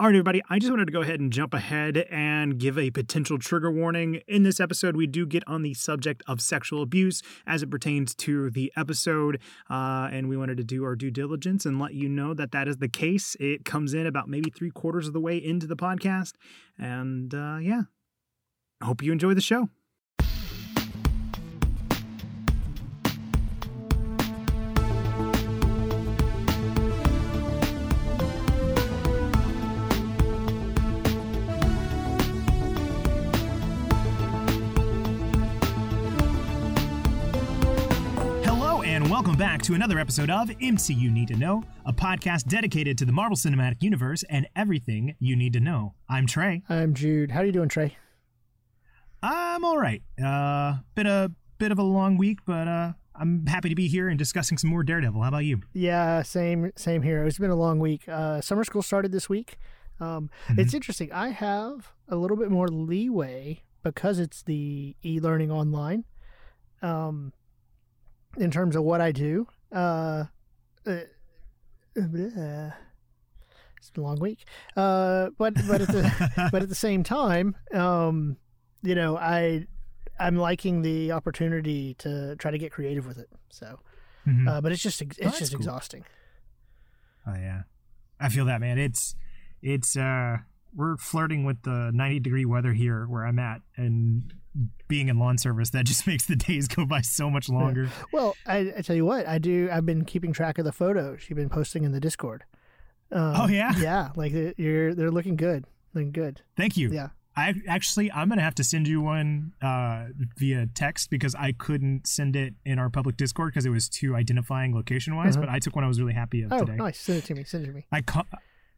All right, everybody, I just wanted to go ahead and jump ahead and give a potential trigger warning. In this episode, we do get on the subject of sexual abuse as it pertains to the episode, uh, and we wanted to do our due diligence and let you know that that is the case. It comes in about maybe three quarters of the way into the podcast, and uh, yeah, hope you enjoy the show. Back to another episode of MCU Need to Know, a podcast dedicated to the Marvel Cinematic Universe and everything you need to know. I'm Trey. I'm Jude. How are you doing, Trey? I'm all right. Uh, been a bit of a long week, but uh, I'm happy to be here and discussing some more Daredevil. How about you? Yeah, same same here. It's been a long week. Uh, summer school started this week. Um, It's interesting. I have a little bit more leeway because it's the e-learning online. Um, in terms of what I do. Uh, uh, it's been a long week. Uh, but but at the but at the same time, um, you know, I I'm liking the opportunity to try to get creative with it. So, Mhm. uh, but it's just it's that's just cool. exhausting. Oh yeah, I feel that man. It's it's uh we're flirting with the 90 degree weather here where I'm at, and being in lawn service that just makes the days go by so much longer. Well, I, I tell you what, I do. I've been keeping track of the photos you've been posting in the Discord. Um, Oh, yeah? yeah. Like they're- you're they're looking good, looking good. Thank you. Yeah. I actually I'm gonna have to send you one uh, via text because I couldn't send it in our public Discord because it was too identifying location wise. But I took one I was really happy of Uh-huh. Oh, today. nice. Send it to me. Send it to me. I call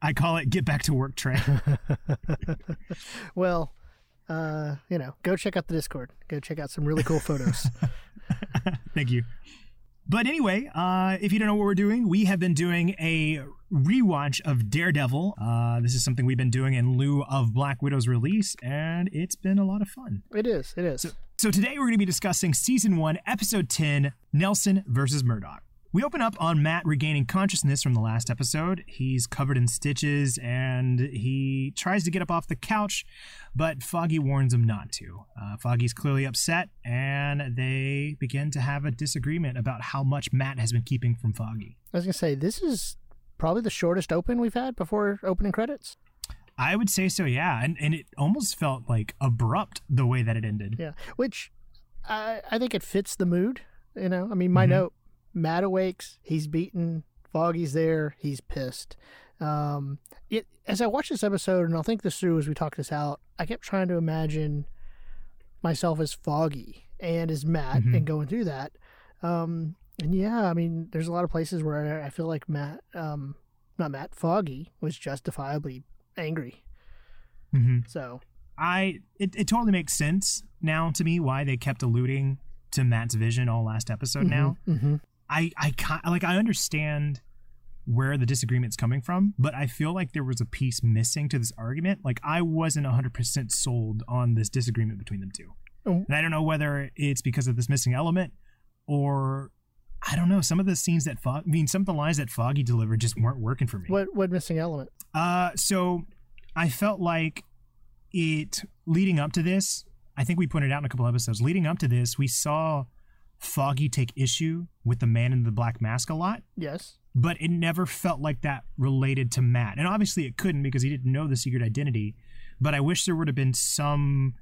I call it "Get Back to Work" Trey. Well, uh, you know, go check out the Discord. Go check out some really cool photos. Thank you. But anyway, uh, if you don't know what we're doing, we have been doing a rewatch of Daredevil. Uh, this is something we've been doing in lieu of Black Widow's release, and it's been a lot of fun. it is. It is. So today we're going to be discussing season one, episode 10, Nelson versus Murdock. We open up on Matt regaining consciousness from the last episode. He's covered in stitches and he tries to get up off the couch, but Foggy warns him not to. Uh, Foggy's clearly upset and they begin to have a disagreement about how much Matt has been keeping from Foggy. I was gonna say this is probably the shortest open we've had before opening credits. I would say so, yeah. And, and it almost felt like abrupt the way that it ended. Yeah, which I I think it fits the mood. You know, I mean, my note: Matt awakes, he's beaten, Foggy's there, he's pissed. Um, it as I watched this episode, and I'll think this through as we talk this out. I kept trying to imagine myself as Foggy and as Matt, and going through that. Um, and yeah, I mean, there's a lot of places where I feel like Matt, um, not Matt, Foggy was justifiably angry. Mhm. So I it, it totally makes sense now to me why they kept alluding to Matt's vision all last episode now. hmm I I ki- like I understand where the disagreement's coming from, but I feel like there was a piece missing to this argument. Like I wasn't 100% sold on this disagreement between them two. Oh. And I don't know whether it's because of this missing element or I don't know, some of the scenes that Fog I mean some of the lines that Foggy delivered just weren't working for me. what what missing element? Uh, so I felt like it leading up to this. I think we pointed out in a couple episodes. Leading up to this, we saw Foggy take issue with the man in the black mask a lot, Yes. but it never felt like that related to Matt. And obviously, it couldn't because he didn't know the secret identity. But I wish there would have been some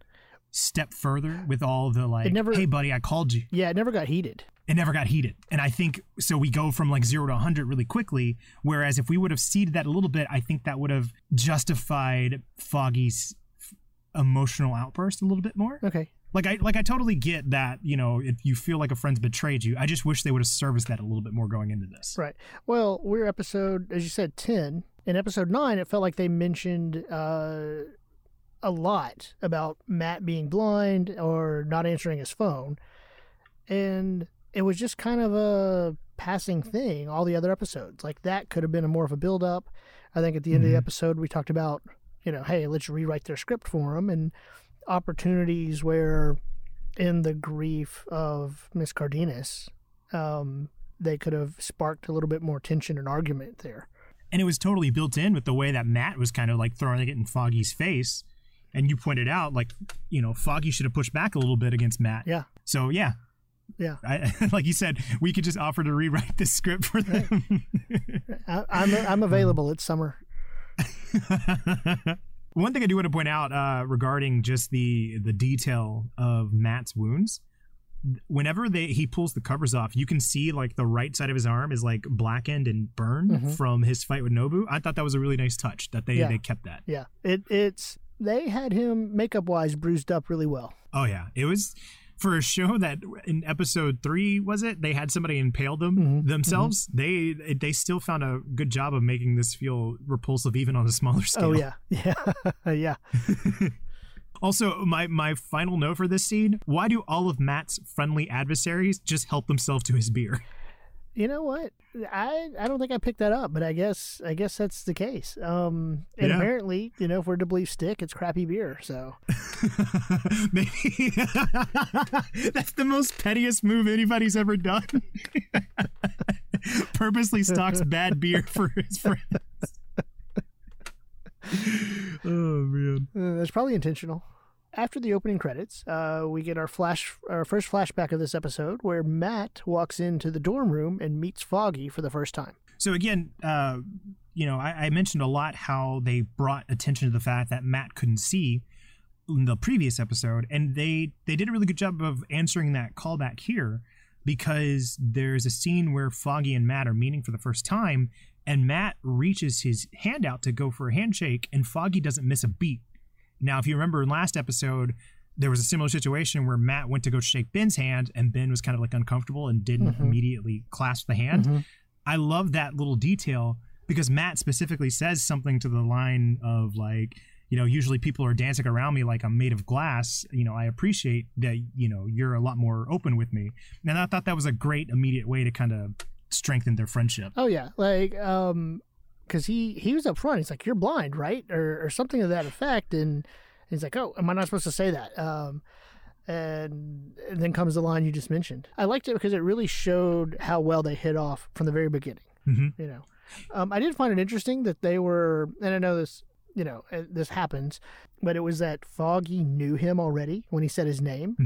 step further with all the like, never- "Hey, buddy, I called you." Yeah, it never got heated. it never got heated. And I think so we go from like zero to 100 really quickly. Whereas if we would have seeded that a little bit, I think that would have justified Foggy's emotional outburst a little bit more. Okay. Like I like I totally get that, you know, if you feel like a friend's betrayed you, I just wish they would have serviced that a little bit more going into this. Right. Well, we're episode, as you said, 10. In episode 9, it felt like they mentioned uh, a lot about Matt being blind or not answering his phone. And it was just kind of a passing thing all the other episodes. Like that could have been a more of a build up. I think at the end of the Mhm. episode, we talked about, you know, hey, let's rewrite their script for them and opportunities where in the grief of Miss Cardenas, um, they could have sparked a little bit more tension and argument there. And it was totally built in with the way that Matt was kind of like throwing it in Foggy's face. And you pointed out, like, you know, Foggy should have pushed back a little bit against Matt. Yeah. So, yeah. Yeah. I, like you said, we could just offer to rewrite this script for them. I, I'm I'm available. It's summer. One thing I do want to point out uh, regarding just the the detail of Matt's wounds, whenever they he pulls the covers off, you can see like the right side of his arm is like blackened and burned Mhm. from his fight with Nobu. I thought that was a really nice touch that they Yeah. they kept that. Yeah. It it's they had him makeup wise bruised up really well. Oh yeah, it was for a show that in episode three was it they had somebody impale them Mhm. themselves. They they still found a good job of making this feel repulsive even on a smaller scale. Oh yeah. Yeah. yeah. Also, my my final note for this scene: Why do all of Matt's friendly adversaries just help themselves to his beer? You know what? I I don't think I picked that up, but I guess I guess that's the case. Um, and Yeah. apparently, you know, if we're to believe Stick, it's crappy beer. So Maybe that's the most pettiest move anybody's ever done. Purposely stocks bad beer for his friends. oh man. uh, that's probably intentional. After the opening credits, uh, we get our flash, our first flashback of this episode, where Matt walks into the dorm room and meets Foggy for the first time. So again, uh, you know, I, I mentioned a lot how they brought attention to the fact that Matt couldn't see in the previous episode, and they they did a really good job of answering that callback here because there's a scene where Foggy and Matt are meeting for the first time, and Matt reaches his hand out to go for a handshake, and Foggy doesn't miss a beat. Now, if you remember in last episode, there was a similar situation where Matt went to go shake Ben's hand, and Ben was kind of like uncomfortable and didn't Mhm. immediately clasp the hand. Mhm. I love that little detail because Matt specifically says something to the line of like, you know, usually people are dancing around me like I'm made of glass. You know, I appreciate that, you know, you're a lot more open with me. And I thought that was a great immediate way to kind of strengthen their friendship. Oh yeah, like um, because he he was up front. He's like, "You're blind, right?" or or something to that effect, and he's like, "Oh, am I not supposed to say that?" Um, and, and then comes the line you just mentioned. I liked it because it really showed how well they hit off from the very beginning. Mhm. You know, um, I did find it interesting that they were, and I know this, you know, this happens, but it was that Foggy knew him already when he said his name.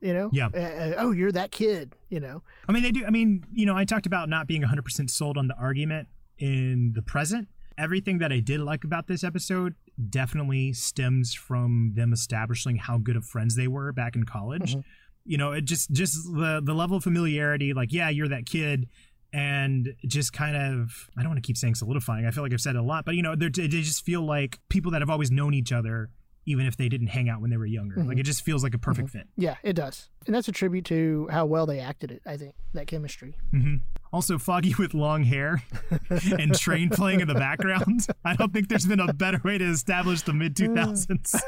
You know, Yeah. Uh, oh, you're that kid. You know, I mean, they do. I mean, you know, I talked about not being 100% sold on the argument in the present. Everything that I did like about this episode definitely stems from them establishing how good of friends they were back in college. Mhm. You know, it just just the the level of familiarity, like, yeah, you're that kid, and just kind of I don't want to keep saying solidifying. I feel like I've said it a lot, but you know, they just feel like people that have always known each other, even if they didn't hang out when they were younger. Mhm. Like, it just feels like a perfect fit. Yeah, it does. And that's a tribute to how well they acted it, I think, that chemistry. hmm Also, Foggy with long hair and Train playing in the background. I don't think there's been a better way to establish the mid 2000s.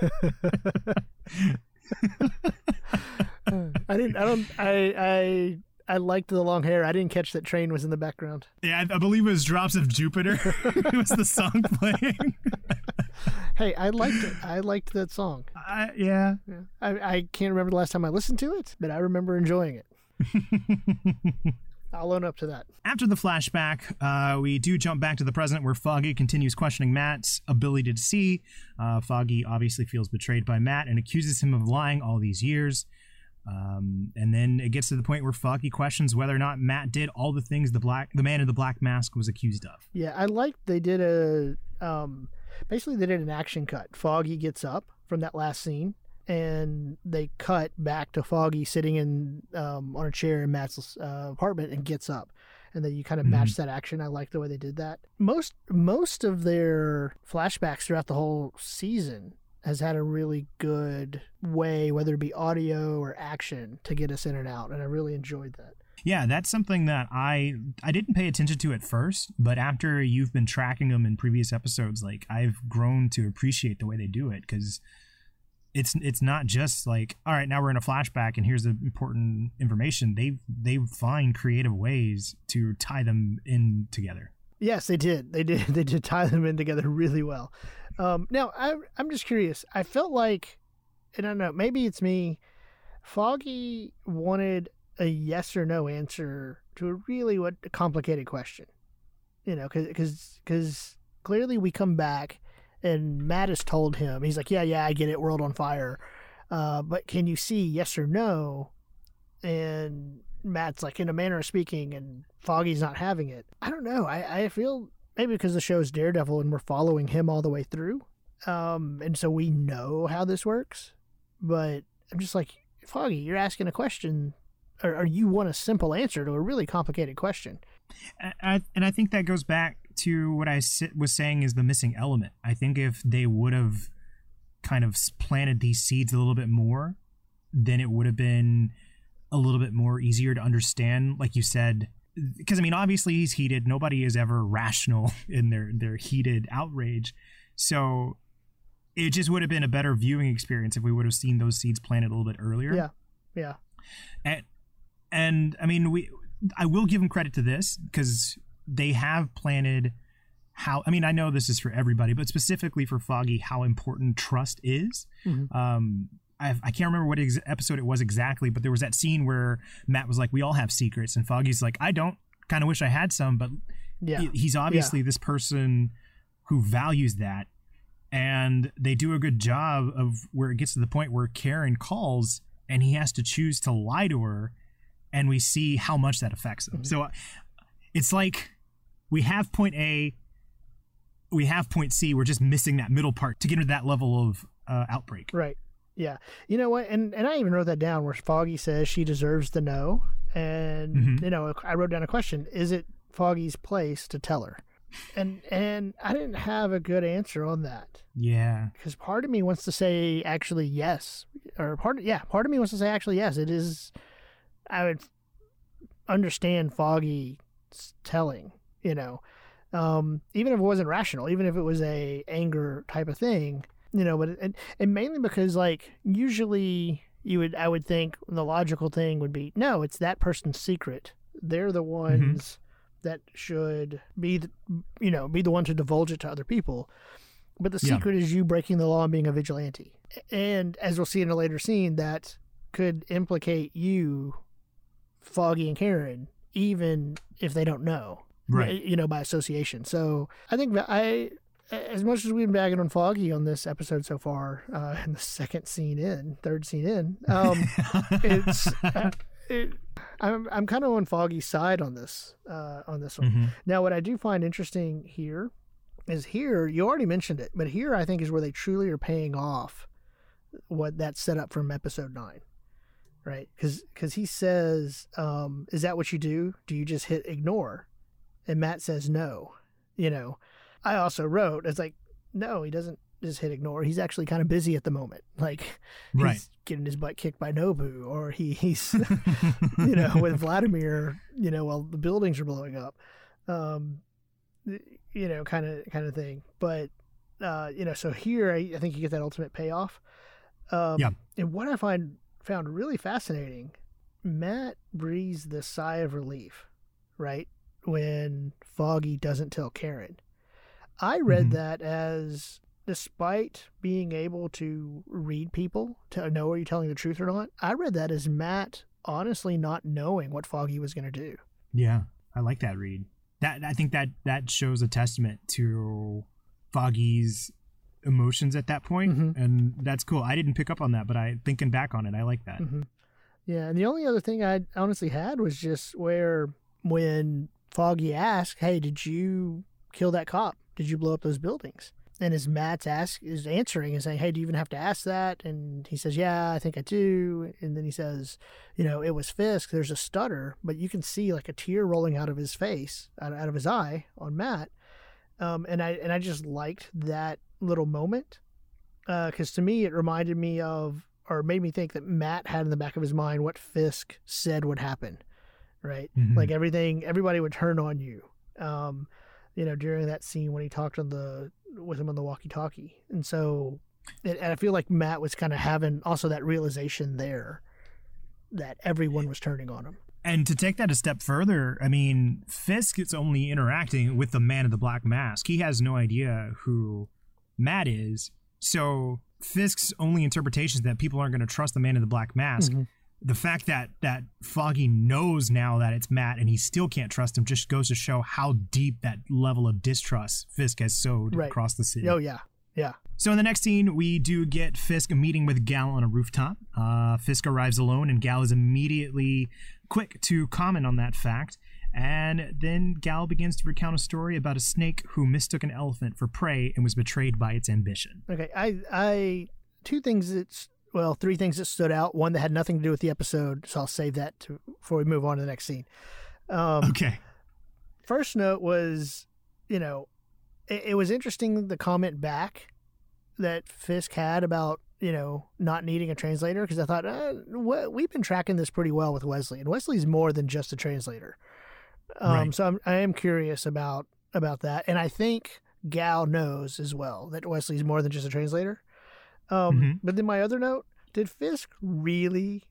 I didn't I don't I I I liked the long hair. I didn't catch that train was in the background. Yeah, I, I believe it was Drops of Jupiter. it was the song playing. Hey, I liked it. I liked that song. I, yeah. Yeah. I, I can't remember the last time I listened to it, but I remember enjoying it. I'll own up to that. After the flashback, uh, we do jump back to the present where Foggy continues questioning Matt's ability to see. Uh, Foggy obviously feels betrayed by Matt and accuses him of lying all these years. Um, and then it gets to the point where Foggy questions whether or not Matt did all the things the black, the man in the black mask was accused of. Yeah, I liked they did a um basically they did an action cut. Foggy gets up from that last scene and they cut back to Foggy sitting in um, on a chair in Matt's uh, apartment and gets up. And then you kind of Mhm. match that action. I like the way they did that. Most most of their flashbacks throughout the whole season has had a really good way, whether it be audio or action, to get us in and out, and I really enjoyed that. Yeah, that's something that I I didn't pay attention to at first, but after you've been tracking them in previous episodes, like I've grown to appreciate the way they do it because it's it's not just like all right, now we're in a flashback and here's the important information. They they find creative ways to tie them in together. Yes, they did. They did. They did tie them in together really well. Um, now, I, I'm just curious. I felt like, I don't know, maybe it's me. Foggy wanted a yes or no answer to a really what a complicated question. You know, because because clearly we come back and Matt has told him he's like, yeah, yeah, I get it, world on fire, uh, but can you see yes or no? And Matt's like, in a manner of speaking, and Foggy's not having it. I don't know. I I feel maybe because the show's Daredevil and we're following him all the way through, um, and so we know how this works. But I'm just like, Foggy, you're asking a question, or, or you want a simple answer to a really complicated question. I, and I think that goes back to what I was saying is the missing element. I think if they would have kind of planted these seeds a little bit more, then it would have been a little bit more easier to understand. Like you said, because I mean, obviously he's heated. Nobody is ever rational in their their heated outrage. So it just would have been a better viewing experience if we would have seen those seeds planted a little bit earlier. Yeah, yeah. And and I mean, we I will give them credit to this because they have planted how I mean I know this is for everybody, but specifically for Foggy, how important trust is. Mm-hmm. Um, I, I can't remember what ex- episode it was exactly, but there was that scene where Matt was like, "We all have secrets," and Foggy's like, "I don't. Kind of wish I had some, but yeah. he's obviously yeah. this person who values that." And they do a good job of where it gets to the point where Karen calls and he has to choose to lie to her, and we see how much that affects them. Mm-hmm. So it's like we have point A, we have point C. We're just missing that middle part to get into that level of uh, outbreak. Right. Yeah. You know what? And and I even wrote that down where Foggy says she deserves to know. And mm-hmm. you know, I wrote down a question: Is it Foggy's place to tell her? And and I didn't have a good answer on that. Yeah. Because part of me wants to say actually yes, or part yeah, part of me wants to say actually yes. It is. I would understand Foggy telling. You know, um, even if it wasn't rational, even if it was a anger type of thing you know, but and, and mainly because like usually you would I would think the logical thing would be no, it's that person's secret. They're the mm-hmm. ones mm-hmm. that should be the, you know be the one to divulge it to other people. But the secret yeah. is you breaking the law and being a vigilante. And as we'll see in a later scene, that could implicate you, Foggy and Karen, even if they don't know right you know by association so i think i as much as we've been bagging on Foggy on this episode so far, uh, in the second scene in, third scene in, um, it's uh, it, I'm I'm kind of on Foggy's side on this uh, on this one. Mm-hmm. Now, what I do find interesting here is here you already mentioned it, but here I think is where they truly are paying off what that set up from episode nine, right? Because because he says, um, "Is that what you do? Do you just hit ignore?" And Matt says, "No." You know, I also wrote, it's like, no, he doesn't just hit ignore. He's actually kind of busy at the moment. Like he's getting his butt kicked by Nobu, or he, he's, you know, with Vladimir, you know, while the buildings are blowing up, um, you know, kind of kind of thing. But uh, you know, so here I, I think you get that ultimate payoff. Um, yeah. And what I find found really fascinating, Matt breathes the sigh of relief, right, when Foggy doesn't tell Karen I read mm-hmm. that as despite being able to read people to know are you telling the truth or not, I read that as Matt honestly not knowing what Foggy was going to do. Yeah, I like that read. That I think that that shows a testament to Foggy's emotions at that point, mm-hmm. and that's cool. I didn't pick up on that, but I thinking back on it, I like that. Mm-hmm. Yeah, and the only other thing I honestly had was just where when Foggy asked, "Hey, did you kill that cop?" did you blow up those buildings? And as Matt's ask is answering and saying, Hey, do you even have to ask that? And he says, Yeah, I think I do. And then he says, You know, it was Fisk. There's a stutter, but you can see like a tear rolling out of his face, out, out of his eye on Matt. Um, and I and I just liked that little moment because uh, to me it reminded me of or made me think that Matt had in the back of his mind what Fisk said would happen, right? Mm-hmm. Like everything, everybody would turn on you. Um, you know, during that scene when he talked on the with him on the walkie-talkie, and so, and I feel like Matt was kind of having also that realization there that everyone was turning on him. And to take that a step further, I mean, Fisk is only interacting with the man in the black mask. He has no idea who Matt is. So Fisk's only interpretation is that people aren't going to trust the man in the black mask. Mm-hmm. the fact that that Foggy knows now that it's Matt and he still can't trust him just goes to show how deep that level of distrust Fisk has sowed Right. across the city. Oh yeah, yeah. So in the next scene, we do get Fisk meeting with Gao on a rooftop. Uh, Fisk arrives alone, and Gao is immediately quick to comment on that fact. And then Gao begins to recount a story about a snake who mistook an elephant for prey and was betrayed by its ambition. Okay, I I two things that well, three things that stood out. One that had nothing to do with the episode, so I'll save that to, before we move on to the next scene. Um, Okay. first note was, you know, it, it was interesting the comment back that Fisk had about you know not needing a translator because I thought uh, we- we've been tracking this pretty well with Wesley, and Wesley's more than just a translator. Um, Right. So I'm, I am curious about about that, and I think Gao knows as well that Wesley's more than just a translator. Um, Mhm. But then my other note: Did Fisk really,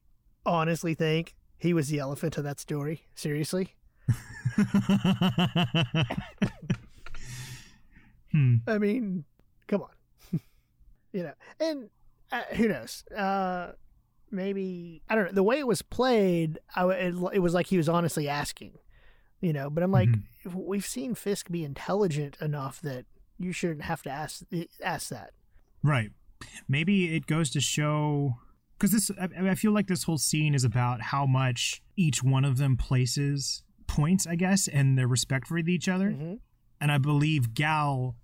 honestly think he was the elephant of that story? Seriously? hmm. I mean, come on. you know, and uh, who knows? Uh, maybe I don't know. The way it was played, I, it, it was like he was honestly asking. You know, but I'm like, Mhm. we've seen Fisk be intelligent enough that you shouldn't have to ask ask that. Right. Maybe it goes to show because this. I, I feel like this whole scene is about how much each one of them places points, I guess, and their respect for each other. Mhm. And I believe Gao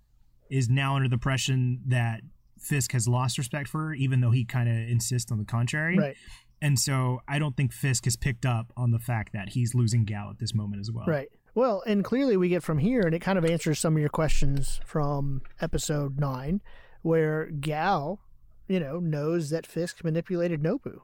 is now under the impression that Fisk has lost respect for her, even though he kind of insists on the contrary. Right, And so I don't think Fisk has picked up on the fact that he's losing Gao at this moment as well. right. Well, and clearly we get from here, and it kind of answers some of your questions from episode nine, where Gao, you know, knows that Fisk manipulated Nobu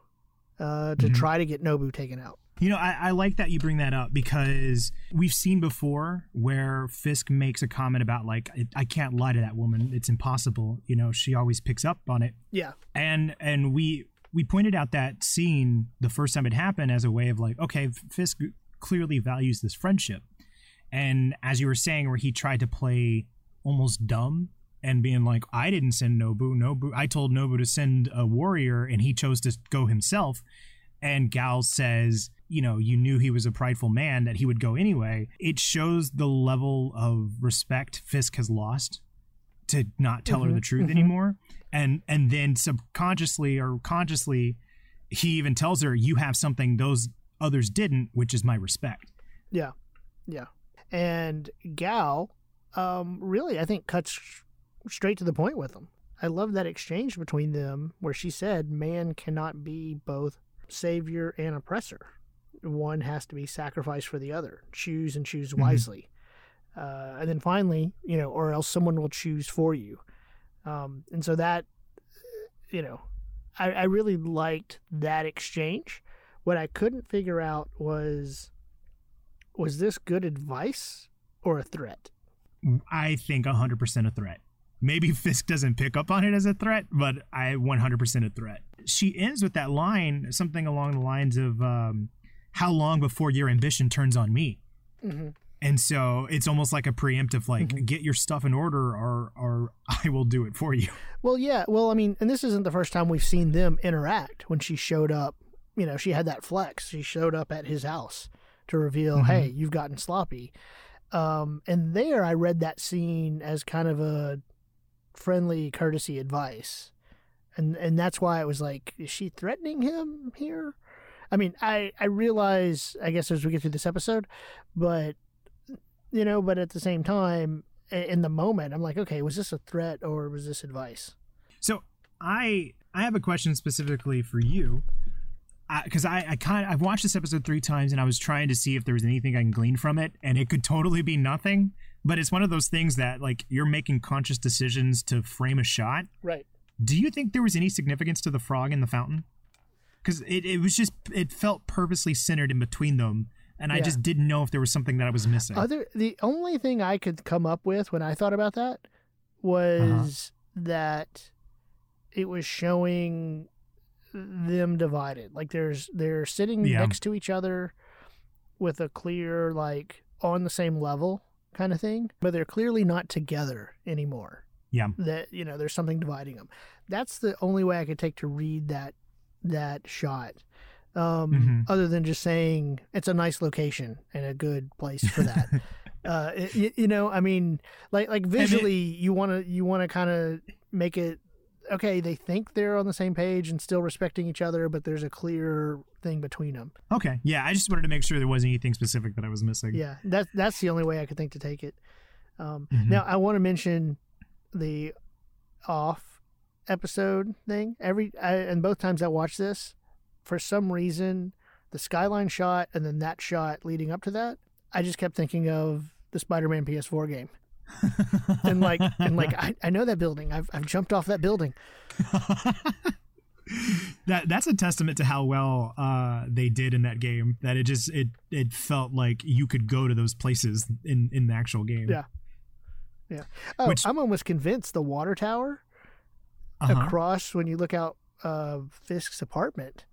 uh, to Mhm. try to get Nobu taken out. You know, I, I like that you bring that up because we've seen before where Fisk makes a comment about like I, I can't lie to that woman. It's impossible. You know, she always picks up on it. Yeah. And and we we pointed out that scene the first time it happened as a way of like, okay, Fisk clearly values this friendship. And as you were saying, where he tried to play almost dumb and being like, I didn't send Nobu. Nobu, I told Nobu to send a warrior, and he chose to go himself. And Gao says, you know, you knew he was a prideful man that he would go anyway. It shows the level of respect Fisk has lost to not tell her Mhm, the truth mhm. anymore. And and then subconsciously or consciously, he even tells her, "You have something those others didn't, which is my respect." Yeah, yeah. And Gao, um, really, I think cuts straight to the point with him. I love that exchange between them where she said, "Man cannot be both savior and oppressor. One has to be sacrificed for the other. Choose and choose Mhm. wisely." Uh, and then finally, you know, or else someone will choose for you. Um, and so that, you know, I, I really liked that exchange. What I couldn't figure out was was this good advice or a threat? I think 100% a threat. Maybe Fisk doesn't pick up on it as a threat, but I 100% a threat. She ends with that line, something along the lines of, um, "How long before your ambition turns on me?" Mm-hmm. And so it's almost like a preemptive, like, Mhm. "Get your stuff in order, or or I will do it for you." Well, yeah. Well, I mean, and this isn't the first time we've seen them interact. When she showed up, you know, she had that flex. She showed up at his house to reveal, Mhm. "Hey, you've gotten sloppy." Um, and there, I read that scene as kind of a friendly courtesy advice, and and that's why it was like, is she threatening him here? I mean, I I realize, I guess as we get through this episode, but you know, but at the same time, in the moment, I'm like, okay, was this a threat or was this advice? So I I have a question specifically for you uh, because I, I kind of I've watched this episode three times and I was trying to see if there was anything I can glean from it, and it could totally be nothing. But it's one of those things that like you're making conscious decisions to frame a shot. Right. Do you think there was any significance to the frog in the fountain? Because it, it was just it felt purposely centered in between them, and I just didn't know if there was something that I was missing. Other the only thing I could come up with when I thought about that uh-huh. was that it was showing them divided. Like there's they're sitting Yeah. next to each other with a clear like on the same level kind of thing, but they're clearly not together anymore. Yeah. That you know, there's something dividing them. That's the only way I could take to read that that shot. Um, Mhm. other than just saying it's a nice location and a good place for that. uh, it, you know, I mean, like like visually, you want to you want to kind of make it okay. They think they're on the same page and still respecting each other, but there's a clear thing between them. Okay. Yeah, I just wanted to make sure there wasn't anything specific that I was missing. Yeah, that's that's the only way I could think to take it. Um, Mhm. Now, I want to mention the off episode thing. Every I, and both times I watched this, for some reason, the skyline shot and then that shot leading up to that, I just kept thinking of the Spider-Man PS4 game. And like, and like, I, I know that building. I've I've jumped off that building. that that's a testament to how well uh, they did in that game. That it just it it felt like you could go to those places in in the actual game. Yeah. Oh, Which- I'm almost convinced the water tower Uh-huh. across when you look out of Fisk's apartment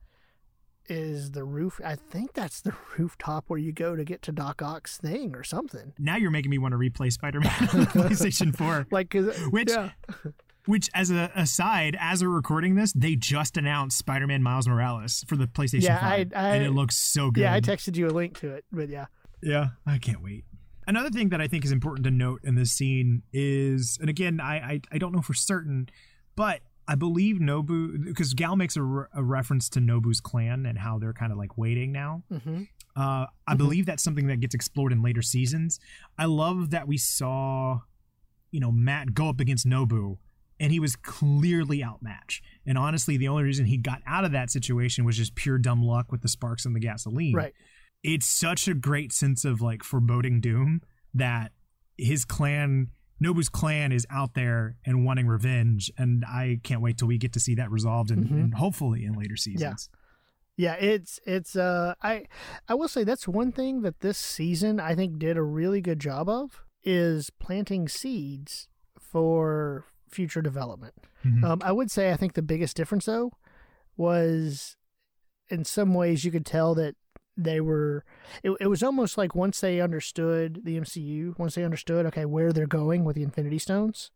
is the roof. I think that's the rooftop where you go to get to Doc Ock's thing or something. Now you're making me want to replay Spider-Man on PlayStation 4. Like, Which- yeah, Which, as a aside, as we're recording this, they just announced Spider-Man Miles Morales for the PlayStation Yeah, 5, I- I- and it looks so good. yeah. I texted you a link to it, but yeah, Yeah, I can't wait. Another thing that I think is important to note in this scene is, and again, I I, I don't know for certain, but I believe Nobu because Gao makes a, re- a reference to Nobu's clan and how they're kind of like waiting now. hmm Uh, I Mhm. believe that's something that gets explored in later seasons. I love that we saw, you know, Matt go up against Nobu, and he was clearly outmatched. And honestly, the only reason he got out of that situation was just pure dumb luck with the sparks and the gasoline right. it's such a great sense of like foreboding doom that his clan Nobu's clan is out there and wanting revenge and I can't wait till we get to see that resolved and, Mhm. and hopefully in later seasons. Yeah, it's it's uh I I will say that's one thing that this season I think did a really good job of is planting seeds for future development. Mhm. Um, I would say I think the biggest difference though was in some ways you could tell that they were it, it was almost like once they understood the MCU, once they understood okay where they're going with the Infinity Stones,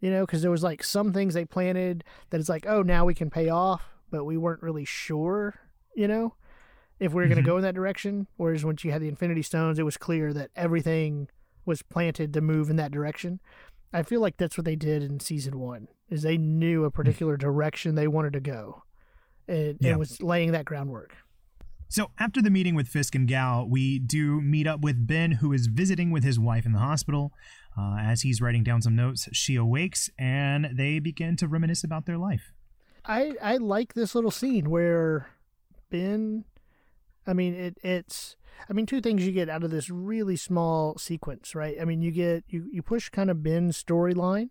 you know, because there was like some things they planted that it's like oh now we can pay off, but we weren't really sure, you know, if we are going Mhm. to go in that direction. Whereas once you had the Infinity Stones, it was clear that everything was planted to move in that direction. I feel like that's what they did in season one. Is they knew a particular direction they wanted to go, and, Yeah. and was laying that groundwork. So after the meeting with Fisk and Gao, we do meet up with Ben, who is visiting with his wife in the hospital. Uh, as he's writing down some notes, she awakes and they begin to reminisce about their life. I I like this little scene where Ben. I mean it it's. I mean two things you get out of this really small sequence, right? I mean you get you you push kind of Ben's storyline,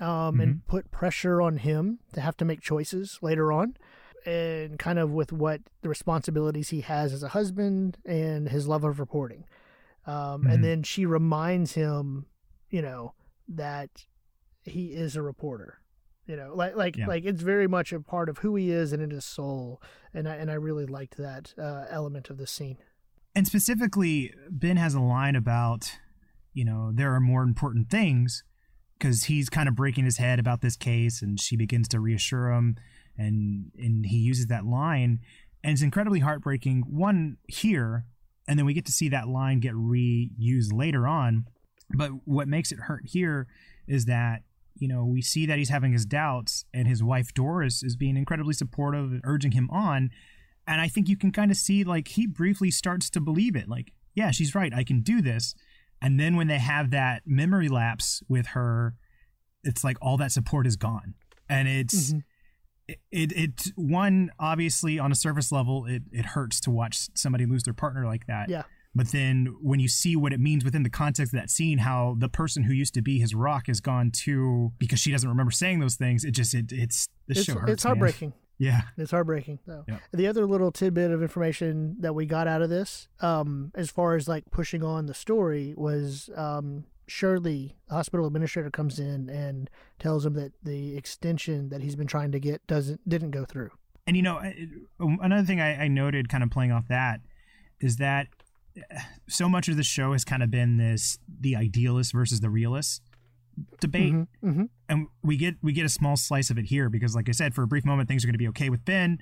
um, and put pressure on him to have to make choices later on. And kind of with what the responsibilities he has as a husband and his love of reporting. Um, Mhm. And then she reminds him, you know, that he is a reporter. You know, like like Yeah. like it's very much a part of who he is and in his soul, and I and I really liked that uh, element of the scene. And specifically, Ben has a line about, you know, there are more important things because he's kind of breaking his head about this case and she begins to reassure him and and he uses that line and it's incredibly heartbreaking one here and then we get to see that line get reused later on but what makes it hurt here is that you know we see that he's having his doubts and his wife Doris is being incredibly supportive urging him on and I think you can kind of see like he briefly starts to believe it like yeah she's right I can do this and then when they have that memory lapse with her it's like all that support is gone and it's Mhm. It, it it one obviously on a surface level it it hurts to watch somebody lose their partner like that Yeah. but then when you see what it means within the context of that scene how the person who used to be his rock has gone to because she doesn't remember saying those things it just it it's the It's show hurts it's man. heartbreaking. yeah It's heartbreaking. So Yeah. the other little tidbit of information that we got out of this, um, as far as like pushing on the story, was um, Shirley, the hospital administrator, comes in and tells him that the extension that he's been trying to get doesn't didn't go through. And you know, um, another thing I, I noted, kind of playing off that, is that uh, so much of the show has kind of been this the idealist versus the realist debate, hmm hmm and we get we get a small slice of it here because, like I said, for a brief moment, things are going to be okay with Ben,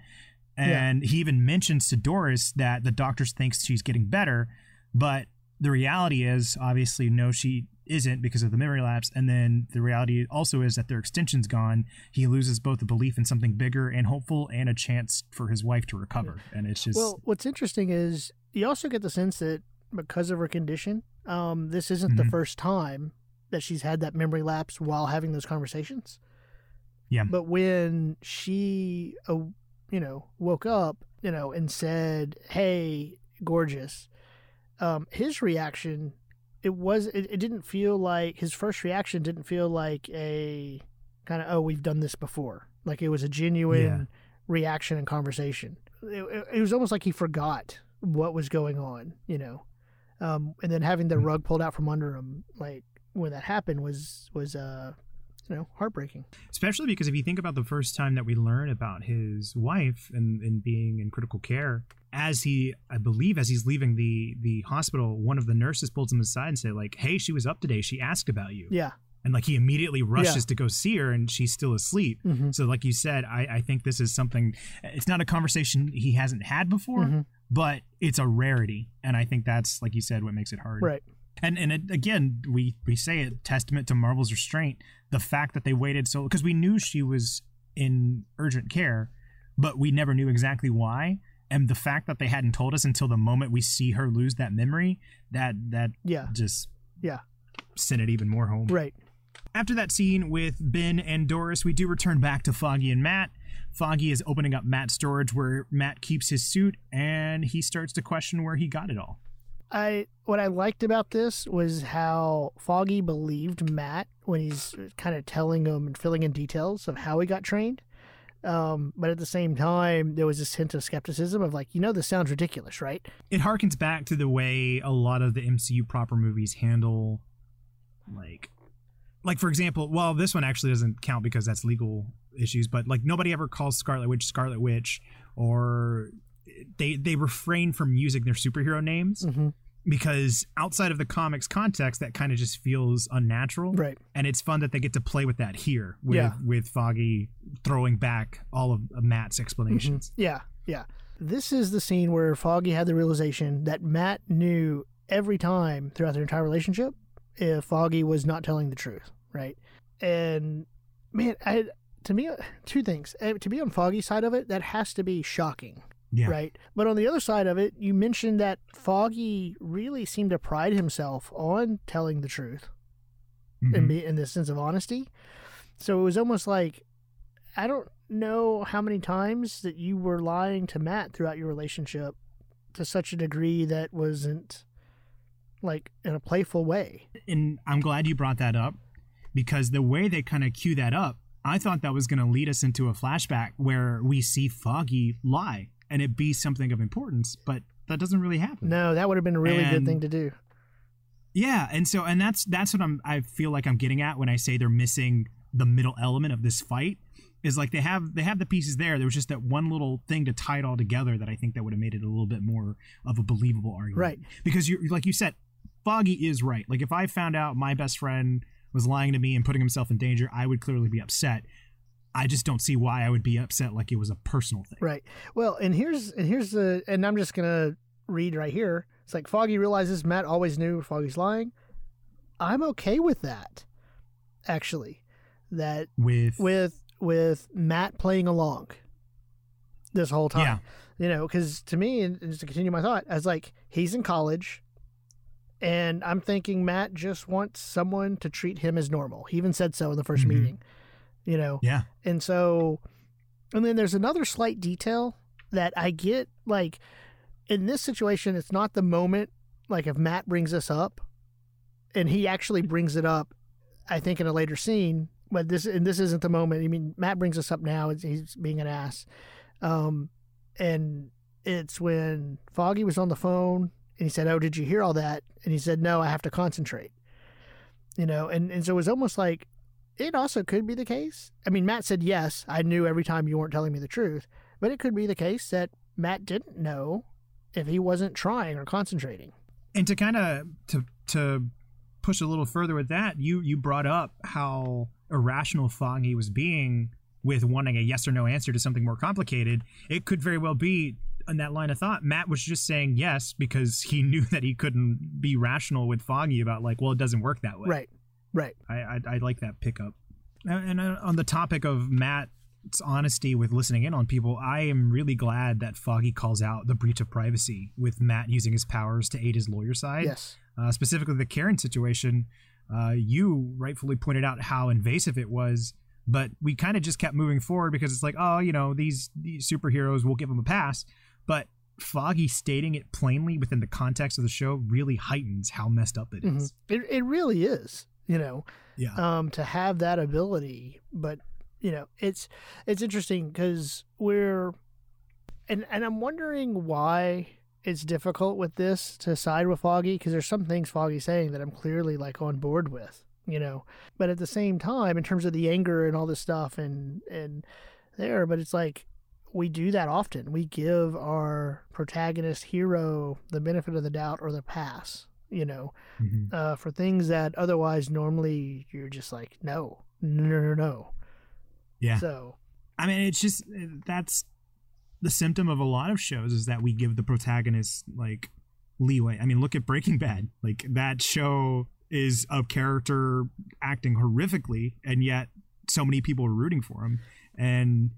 And he even mentions to Doris that the doctor thinks she's getting better, but the reality is obviously no, she isn't because of the memory lapse. And then the reality also is that their extension's gone. He loses both the belief in something bigger and hopeful and a chance for his wife to recover. And it's just Well, what's interesting is you also get the sense that because of her condition, um, this isn't the Mhm. first time that she's had that memory lapse while having those conversations. Yeah. But when she, uh, you know, woke up, you know, and said, "Hey, gorgeous," um, his reaction, it was, it, it didn't feel like his first reaction didn't feel like a kind of, "Oh, we've done this before." Like it was a genuine Yeah. reaction and conversation. It, it, it was almost like he forgot what was going on, you know. Um, and then having the Mhm. rug pulled out from under him, like when that happened, was was uh, you know, heartbreaking. especially because if you think about the first time that we learn about his wife and, and being in critical care as he i believe as he's leaving the the hospital one of the nurses pulls him aside and say like hey she was up today she asked about you Yeah. and like he immediately rushes Yeah. to go see her and she's still asleep Mm-hmm. so like you said i i think this is something it's not a conversation he hasn't had before Mhm. but it's a rarity and i think that's like you said what makes it hard Right. and and it, again, we we say it testament to Marvel's restraint. The fact that they waited so because we knew she was in urgent care, but we never knew exactly why. And the fact that they hadn't told us until the moment we see her lose that memory, that that Yeah. just Yeah. sent it even more home. Right. After that scene with Ben and Doris, we do return back to Foggy and Matt. Foggy is opening up Matt's storage where Matt keeps his suit, and he starts to question where he got it all. I what I liked about this was how Foggy believed Matt when he's kind of telling him and filling in details of how he got trained. Um, but at the same time, there was this hint of skepticism of like, you know, this sounds ridiculous, right? it harkens back to the way a lot of the MCU proper movies handle like like for example, well this one actually doesn't count because that's legal issues, but like nobody ever calls Scarlet Witch Scarlet Witch or they they refrain from using their superhero names Mm-hmm. because outside of the comics context that kind of just feels unnatural Right. and it's fun that they get to play with that here with Yeah. with Foggy throwing back all of Matt's explanations. Yeah, yeah. This is the scene where Foggy had the realization that Matt knew every time throughout their entire relationship if Foggy was not telling the truth, right? And man, I to me, two things. Eh, To be on Foggy's side of it, that has to be shocking, Yeah. right? But on the other side of it, you mentioned that Foggy really seemed to pride himself on telling the truth Mhm. and in the sense of honesty. So it was almost like I don't know how many times that you were lying to Matt throughout your relationship to such a degree that wasn't like in a playful way. and I'm glad you brought that up because the way they kind of cue that up, I thought that was going to lead us into a flashback where we see Foggy lie and it be something of importance, but that doesn't really happen. No, that would have been a really good thing to do. Yeah, and so and that's that's what I'm I feel like I'm getting at when I say they're missing the middle element of this fight is like they have they have the pieces there. There was just that one little thing to tie it all together that I think that would have made it a little bit more of a believable argument. Right. Because you're like you said, Foggy is right. Like if I found out my best friend was lying to me and putting himself in danger, I would clearly be upset. I just don't see why I would be upset like it was a personal thing. Right. Well, and here's and here's the and I'm just gonna read right here. It's like Foggy realizes Matt always knew Foggy's lying. I'm okay with that. Actually, that With, with with Matt playing along this whole time. yeah, You know, because to me, and just to continue my thought, I was like, he's in college, and I'm thinking Matt just wants someone to treat him as normal. He even said so in the 1st Mhm. meeting. You know, yeah, and so, and then there's another slight detail that I get. Like in this situation, it's not the moment. Like if Matt brings this up, and he actually brings it up, I think in a later scene. But this and this isn't the moment. I mean, Matt brings this up now. He's being an ass, um, and it's when Foggy was on the phone and he said, "Oh, did you hear all that?" And he said, "No, I have to concentrate." You know, and and so it was almost like it also could be the case. I mean, Matt said, yes, I knew every time you weren't telling me the truth. But it could be the case that Matt didn't know if he wasn't trying or concentrating. and to kind of to to push a little further with that you you brought up how irrational foggy was being with wanting a yes or no answer to something more complicated, it could very well be in that line of thought. Matt was just saying yes because he knew that he couldn't be rational with Foggy about like, well, it doesn't work that way. Right. Right. I I, I like that pickup. And uh, on the topic of Matt's honesty with listening in on people, I am really glad that Foggy calls out the breach of privacy with Matt using his powers to aid his lawyer side. Yes. Uh, specifically, the Karen situation. Uh, you rightfully pointed out how invasive it was, but we kind of just kept moving forward because it's like, oh, you know, these, these superheroes, we'll give them a pass. But Foggy stating it plainly within the context of the show really heightens how messed up it is. Mm-hmm. It, it really is, you know, Yeah. um, to have that ability. But you know, it's it's interesting because we're, and and I'm wondering why it's difficult with this to side with Foggy because there's some things Foggy's saying that I'm clearly like on board with, you know. But at the same time, in terms of the anger and all this stuff and and there, but it's like we do that often. We give our protagonist hero the benefit of the doubt or the pass, you know, Mhm. uh, for things that otherwise normally you're just like, no, no, no, no, no. Yeah. So, I mean, it's just that's the symptom of a lot of shows is that we give the protagonist like leeway. I mean, look at Breaking Bad. Like that show is a character acting horrifically, and yet so many people are rooting for him. And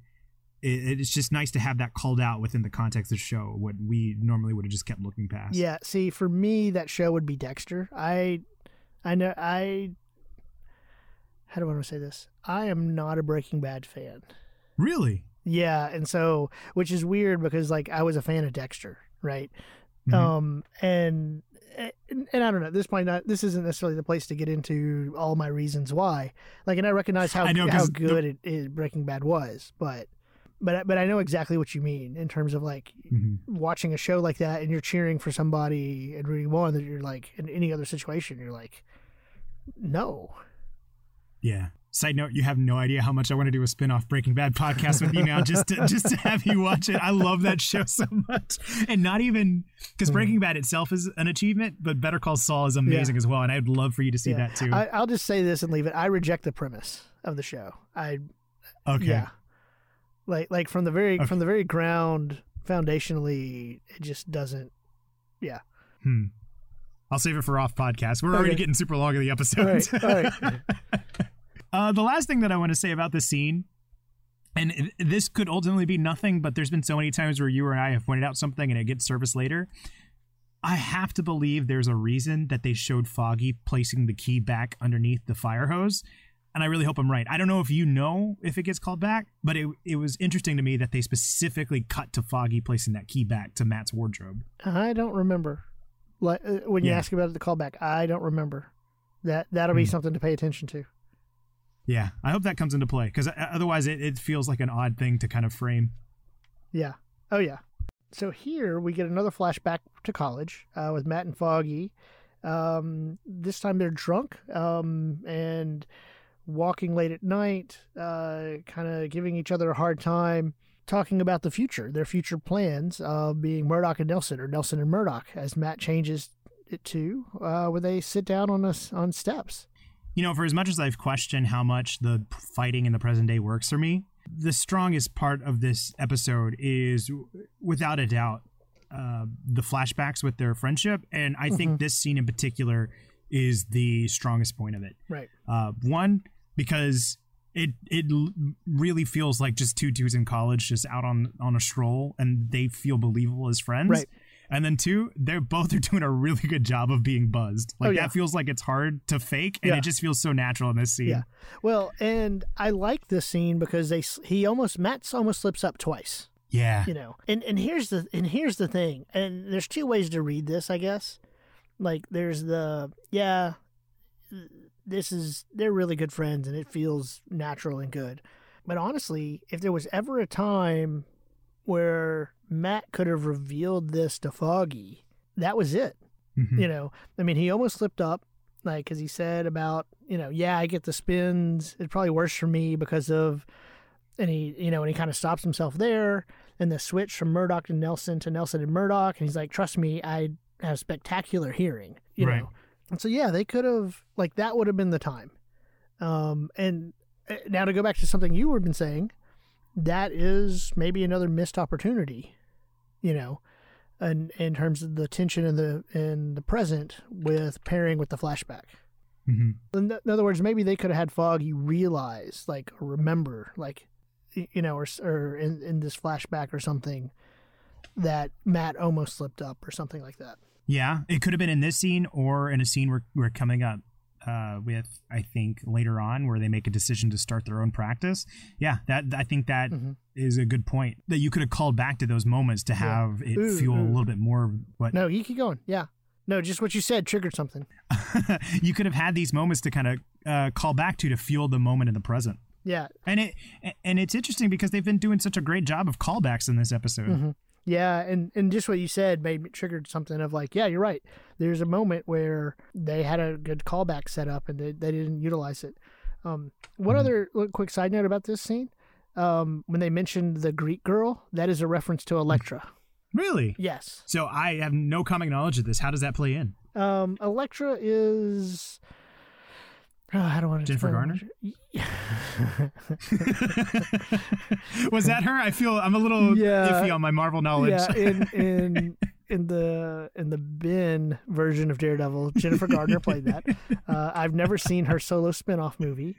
it, it's just nice to have that called out within the context of the show. What we normally would have just kept looking past. yeah, see, for me, that show would be Dexter. I, I know, I, how do I want to say this? I am not a Breaking Bad fan. Really. Yeah, and so, which is weird because like I was a fan of Dexter, right? Mhm. Um, and, and and I don't know. At This point, not. This isn't necessarily the place to get into all my reasons why. Like, and I recognize how I know, how 'cause the- good it is Breaking Bad was, but but but I know exactly what you mean in terms of like Mhm. watching a show like that and you're cheering for somebody and rooting on that you're like in any other situation you're like, no. Yeah. Side note: You have no idea how much I want to do a spin-off Breaking Bad podcast with you now, just to, just to have you watch it. I love that show so much, and not even because. Breaking Bad itself is an achievement, but Better Call Saul is amazing as well, and I'd love for you to see Yeah. that too. I, I'll just say this and leave it. I reject the premise of the show. I okay. Yeah. Like like from the very Okay. from the very ground foundationally it just doesn't yeah. Hmm. I'll save it for off podcast. We're Okay. already getting super long in the all episode. right. All right. Uh, the last thing that I want to say about this scene, and this could ultimately be nothing, but there's been so many times where you or I have pointed out something and it gets service later. I have to believe there's a reason that they showed Foggy placing the key back underneath the fire hose. And I really hope I'm right. I don't know if you know if it gets called back, but it, it was interesting to me that they specifically cut to Foggy placing that key back to Matt's wardrobe. I don't remember. Like uh, when you Yeah. ask about the callback, I don't remember. That that'll be Hmm. something to pay attention to. Yeah, I hope that comes into play because otherwise it, it feels like an odd thing to kind of frame. Yeah. Oh yeah. So here we get another flashback to college uh, with Matt and Foggy. Um, this time they're drunk um, and walking late at night, uh, kind of giving each other a hard time, talking about the future, their future plans, uh, being Murdock and Nelson, or Nelson and Murdock, as Matt changes it to, uh, where they sit down on us on steps. You know, for as much as I've questioned how much the fighting in the present day works for me, the strongest part of this episode is, without a doubt, uh, the flashbacks with their friendship. And I think this scene in particular is the strongest point of it. Right. Uh, one, because it it really feels like just two dudes in college just out on on a stroll, and they feel believable as friends. Right. And then two, they're both are doing a really good job of being buzzed. Like Oh, yeah. that feels like it's hard to fake, and Yeah. it just feels so natural in this scene. Yeah. Well, and I like this scene because they he almost Matt's almost slips up twice. Yeah. you know and and here's the and here's the thing and there's two ways to read this i guess like there's the yeah this is they're really good friends and it feels natural and good but honestly if there was ever a time where matt could have revealed this to foggy that was it Mhm. you know i mean he almost slipped up like because he said about you know yeah i get the spins it's probably worse for me because of and he you know and he kind of stops himself there and the switch from murdock to nelson to nelson and murdock and he's like trust me i have spectacular hearing you Right. know and so yeah they could have like that would have been the time um and uh, now to go back to something you were been saying that is maybe another missed opportunity, you know, and in terms of the tension in the in the present with pairing with the flashback. hmm In, in other words, maybe they could have had Foggy realize, like, remember, like, you know, or or in in this flashback or something that Matt almost slipped up or something like that. Yeah, it could have been in this scene or in a scene we're, we're coming up uh, with, I think, later on where they make a decision to start their own practice. Yeah, that I think that is Mhm. a good point. That you could have called back to those moments to have it Ooh, fuel a little bit more what No, you keep going. Yeah. No, just what you said triggered something. you could have had these moments to kind of uh, call back to to fuel the moment in the present. Yeah. And it and it's interesting because they've been doing such a great job of callbacks in this episode. Mhm. Yeah, and and just what you said made me triggered something of like, yeah, you're right. There's a moment where they had a good callback set up and they, they didn't utilize it. Um, one Mhm. other quick side note about this scene, um, when they mentioned the Greek girl, that is a reference to Elektra. Really? Yes, So I have no common knowledge of this. How does that play in? um, Elektra is. Oh, I don't want to. Jennifer Garner? Was that her? I feel I'm a little Yeah. iffy on my Marvel knowledge. Yeah, in in in the in the Ben version of Daredevil, Jennifer Gardner played that. Uh, I've never seen her solo spin-off movie.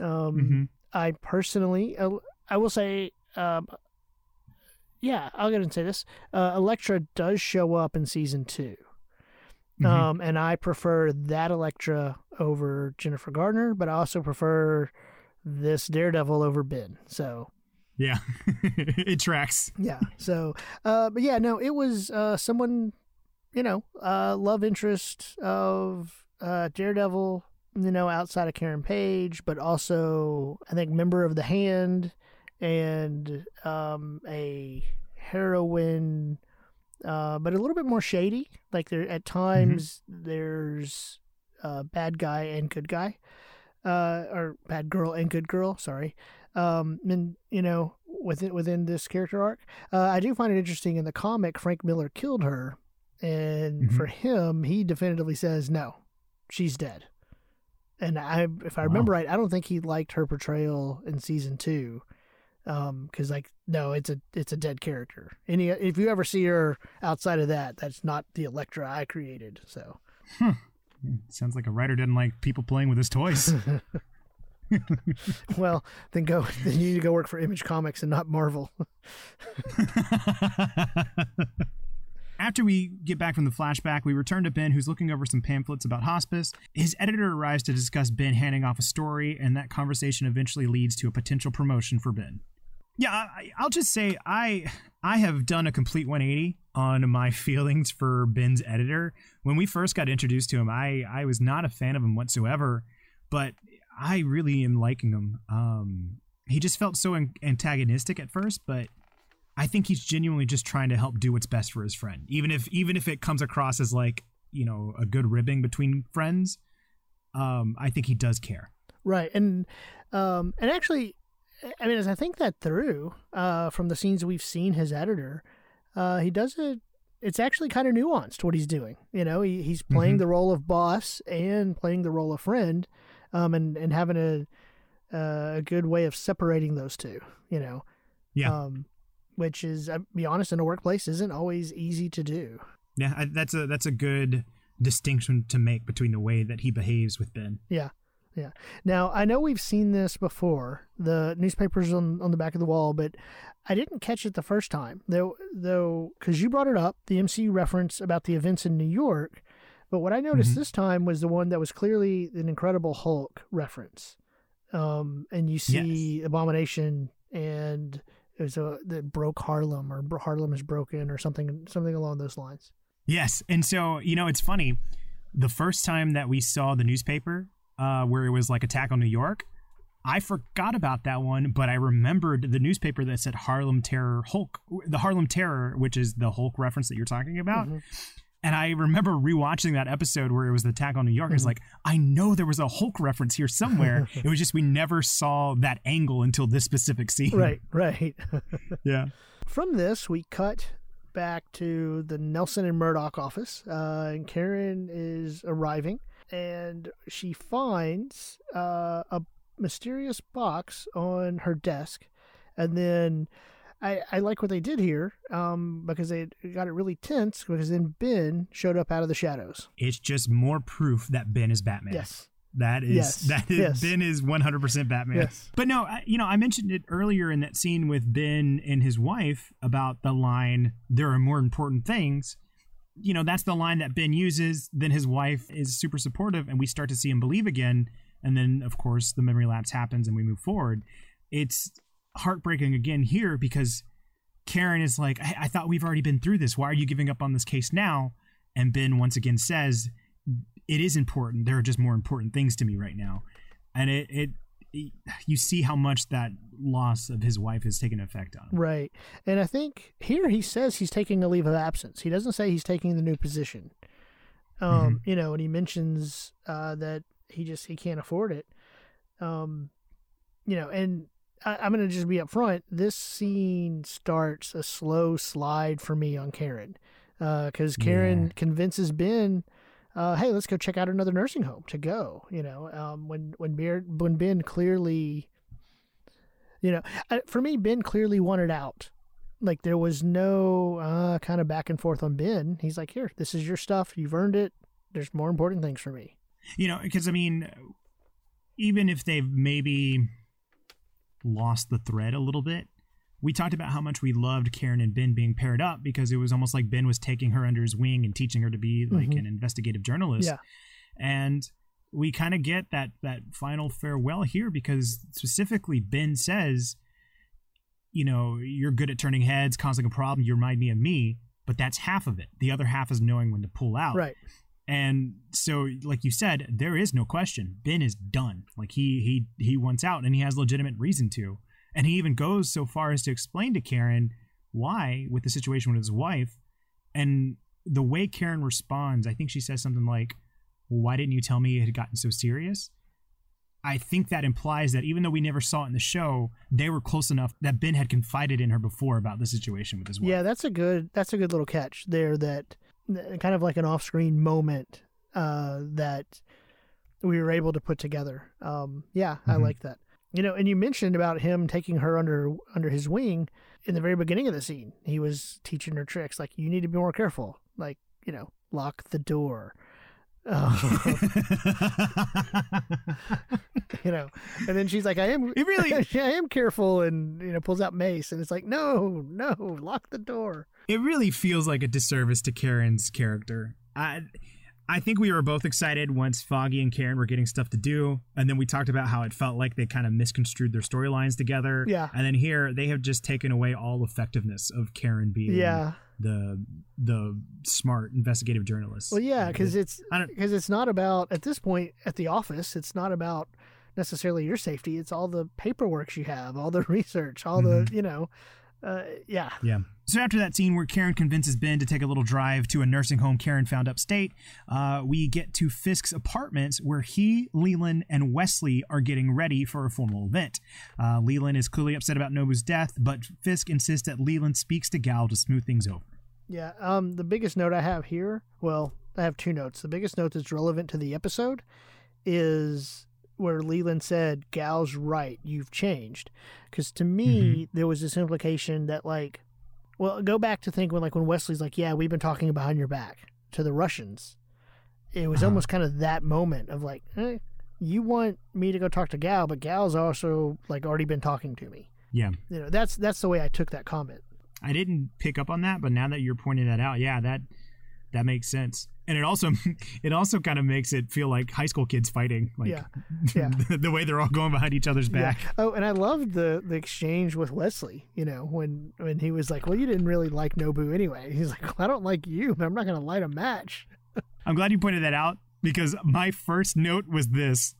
Um, Mhm. I personally, uh, I will say, um, yeah, I'll go ahead and say this: uh, Elektra does show up in season 2 Mhm. um, and I prefer that Elektra over Jennifer Gardner, but I also prefer this Daredevil over Ben. So yeah, it tracks. yeah. So, uh, but yeah, no, it was uh, someone, you know, uh, love interest of uh, Daredevil, you know, outside of Karen Page, but also I think member of the Hand and um, a heroine, uh, but a little bit more shady. Like there at times there's uh, bad guy and good guy, uh, or bad girl and good girl. Sorry um, and you know within within this character arc. Uh, I do find it interesting in the comic. Frank Miller killed her, and Mhm. for him, he definitively says no, she's dead. And I, if I Wow. remember right, I don't think he liked her portrayal in season two, Um, because like no, it's a it's a dead character. Any if you ever see her outside of that, that's not the Elektra I created. So Sounds like a writer didn't like people playing with his toys. well, then go then you need to go work for Image Comics and not Marvel. After we get back from the flashback, we return to Ben, who's looking over some pamphlets about hospice. His editor arrives to discuss Ben handing off a story, and that conversation eventually leads to a potential promotion for Ben. Yeah, I, I'll just say I I have done a complete 180 on my feelings for Ben's editor. When we first got introduced to him, I I was not a fan of him whatsoever, but I really am liking him. Um, he just felt so antagonistic at first, but I think he's genuinely just trying to help do what's best for his friend, even if even if it comes across as like you know a good ribbing between friends. Um, I think he does care. Right, and um, and actually, I mean, as I think that through uh, from the scenes we've seen his editor, uh, he does it. It's actually kind of nuanced what he's doing. You know, he, he's playing Mhm. the role of boss and playing the role of friend, um, and and having a uh, a good way of separating those two. You know, Yeah. um, which is, I'll be honest, in a workplace isn't always easy to do. Yeah, I, that's a that's a good distinction to make between the way that he behaves with Ben. Yeah. Yeah. Now, I know we've seen this before, the newspapers on, on the back of the wall, but I didn't catch it the first time, though, though, because you brought it up, the MCU reference about the events in New York. But what I noticed Mhm. this time was the one that was clearly an Incredible Hulk reference. Um, and you see Abomination and it was a that broke Harlem or Harlem is broken or something something along those lines. Yes, and so you know it's funny. The first time that we saw the newspaper, uh, where it was like Attack on New York, I forgot about that one, but I remembered the newspaper that said Harlem Terror Hulk, the Harlem Terror, which is the Hulk reference that you're talking about. Mhm. And I remember rewatching that episode where it was the attack on New York. I was Mhm. like, I know there was a Hulk reference here somewhere. it was just we never saw that angle until this specific scene. Right, right. Yeah. From this, we cut back to the Nelson and Murdock office, uh, and Karen is arriving, and she finds uh, a mysterious box on her desk. And then I, I like what they did here um, because they got it really tense because then Ben showed up out of the shadows. It's just more proof that Ben is Batman. Yes. That is Yes. that is Yes. Ben is 100% Batman. Yes. But no, I, you know, I mentioned it earlier in that scene with Ben and his wife about the line there are more important things. You know, that's the line that Ben uses, then his wife is super supportive and we start to see him believe again and then of course the memory lapse happens and we move forward. It's heartbreaking again here because Karen is like, I, I thought we've already been through this. Why are you giving up on this case now? And Ben once again says, It is important. There are just more important things to me right now. And it, it, you see how much that loss of his wife has taken effect on him. Right. And I think here he says he's taking a leave of absence. He doesn't say he's taking the new position. Um, you know, and he mentions uh, that he just he can't afford it. Um, you know, and I, I'm gonna just be upfront. This scene starts a slow slide for me on Karen, because Karen Yeah. convinces Ben, uh, "Hey, let's go check out another nursing home to go." You know, um, when when Ben when Ben clearly, you know, for me, Ben clearly wanted out. Like there was no uh, kind of back and forth on Ben. He's like, "Here, this is your stuff. You've earned it. There's more important things for me." You know, because I mean, even if they've maybe lost the thread a little bit, we talked about how much we loved Karen and Ben being paired up because it was almost like Ben was taking her under his wing and teaching her to be like Mhm. an investigative journalist. Yeah. And we kind of get that that final farewell here because specifically Ben says, you know, you're good at turning heads, causing a problem, you remind me of me, but that's half of it. The other half is knowing when to pull out. Right. And so, like you said, there is no question. Ben is done. Like he he he wants out, and he has legitimate reason to. And he even goes so far as to explain to Karen why, with the situation with his wife, and the way Karen responds. I think she says something like, "Why didn't you tell me it had gotten so serious?" I think that implies that even though we never saw it in the show, they were close enough that Ben had confided in her before about the situation with his wife. Yeah, that's a good that's a good little catch there. That kind of like an off-screen moment uh, that we were able to put together. Um, yeah, I Mhm. like that. You know, and you mentioned about him taking her under under his wing in the very beginning of the scene. He was teaching her tricks, like you need to be more careful, like you know, lock the door. Uh, you know, and then she's like, "I am, It really- I am careful," and you know, pulls out mace, and it's like, "No, no, lock the door." it really feels like a disservice to Karen's character. I I think we were both excited once Foggy and Karen were getting stuff to do, and then we talked about how it felt like they kind of misconstrued their storylines together. Yeah. And then here they have just taken away all effectiveness of Karen being Yeah. the the smart investigative journalist. Well, yeah, because it's because it's not about at this point at the office. It's not about necessarily your safety. It's all the paperwork you have, all the research, all the mm-hmm. you know, uh, yeah, Yeah. So after that scene where Karen convinces Ben to take a little drive to a nursing home Karen found upstate, uh, we get to Fisk's apartments where he, Leland, and Wesley are getting ready for a formal event. Uh, Leland is clearly upset about Nobu's death, but Fisk insists that Leland speaks to Gao to smooth things over. yeah. Um, the biggest note I have here, well, I have two notes. The biggest note that's relevant to the episode is where Leland said, "Gao's right, you've changed," because to me there was this implication that like, well, go back to think when like when Wesley's like, "Yeah, we've been talking behind your back" to the Russians. It was Uh-huh. almost kind of that moment of like, eh, you want me to go talk to Gao, but Gao's also like already been talking to me. Yeah. You know, that's that's the way I took that comment. I didn't pick up on that, but now that you're pointing that out, yeah, that that makes sense. And it also it also kind of makes it feel like high school kids fighting, like Yeah. Yeah. the, the way they're all going behind each other's back. Yeah. Oh, and I loved the the exchange with Wesley. You know, when when he was like, "Well, you didn't really like Nobu anyway." He's like, well, "I don't like you, but I'm not going to light a match." I'm glad you pointed that out because my first note was this.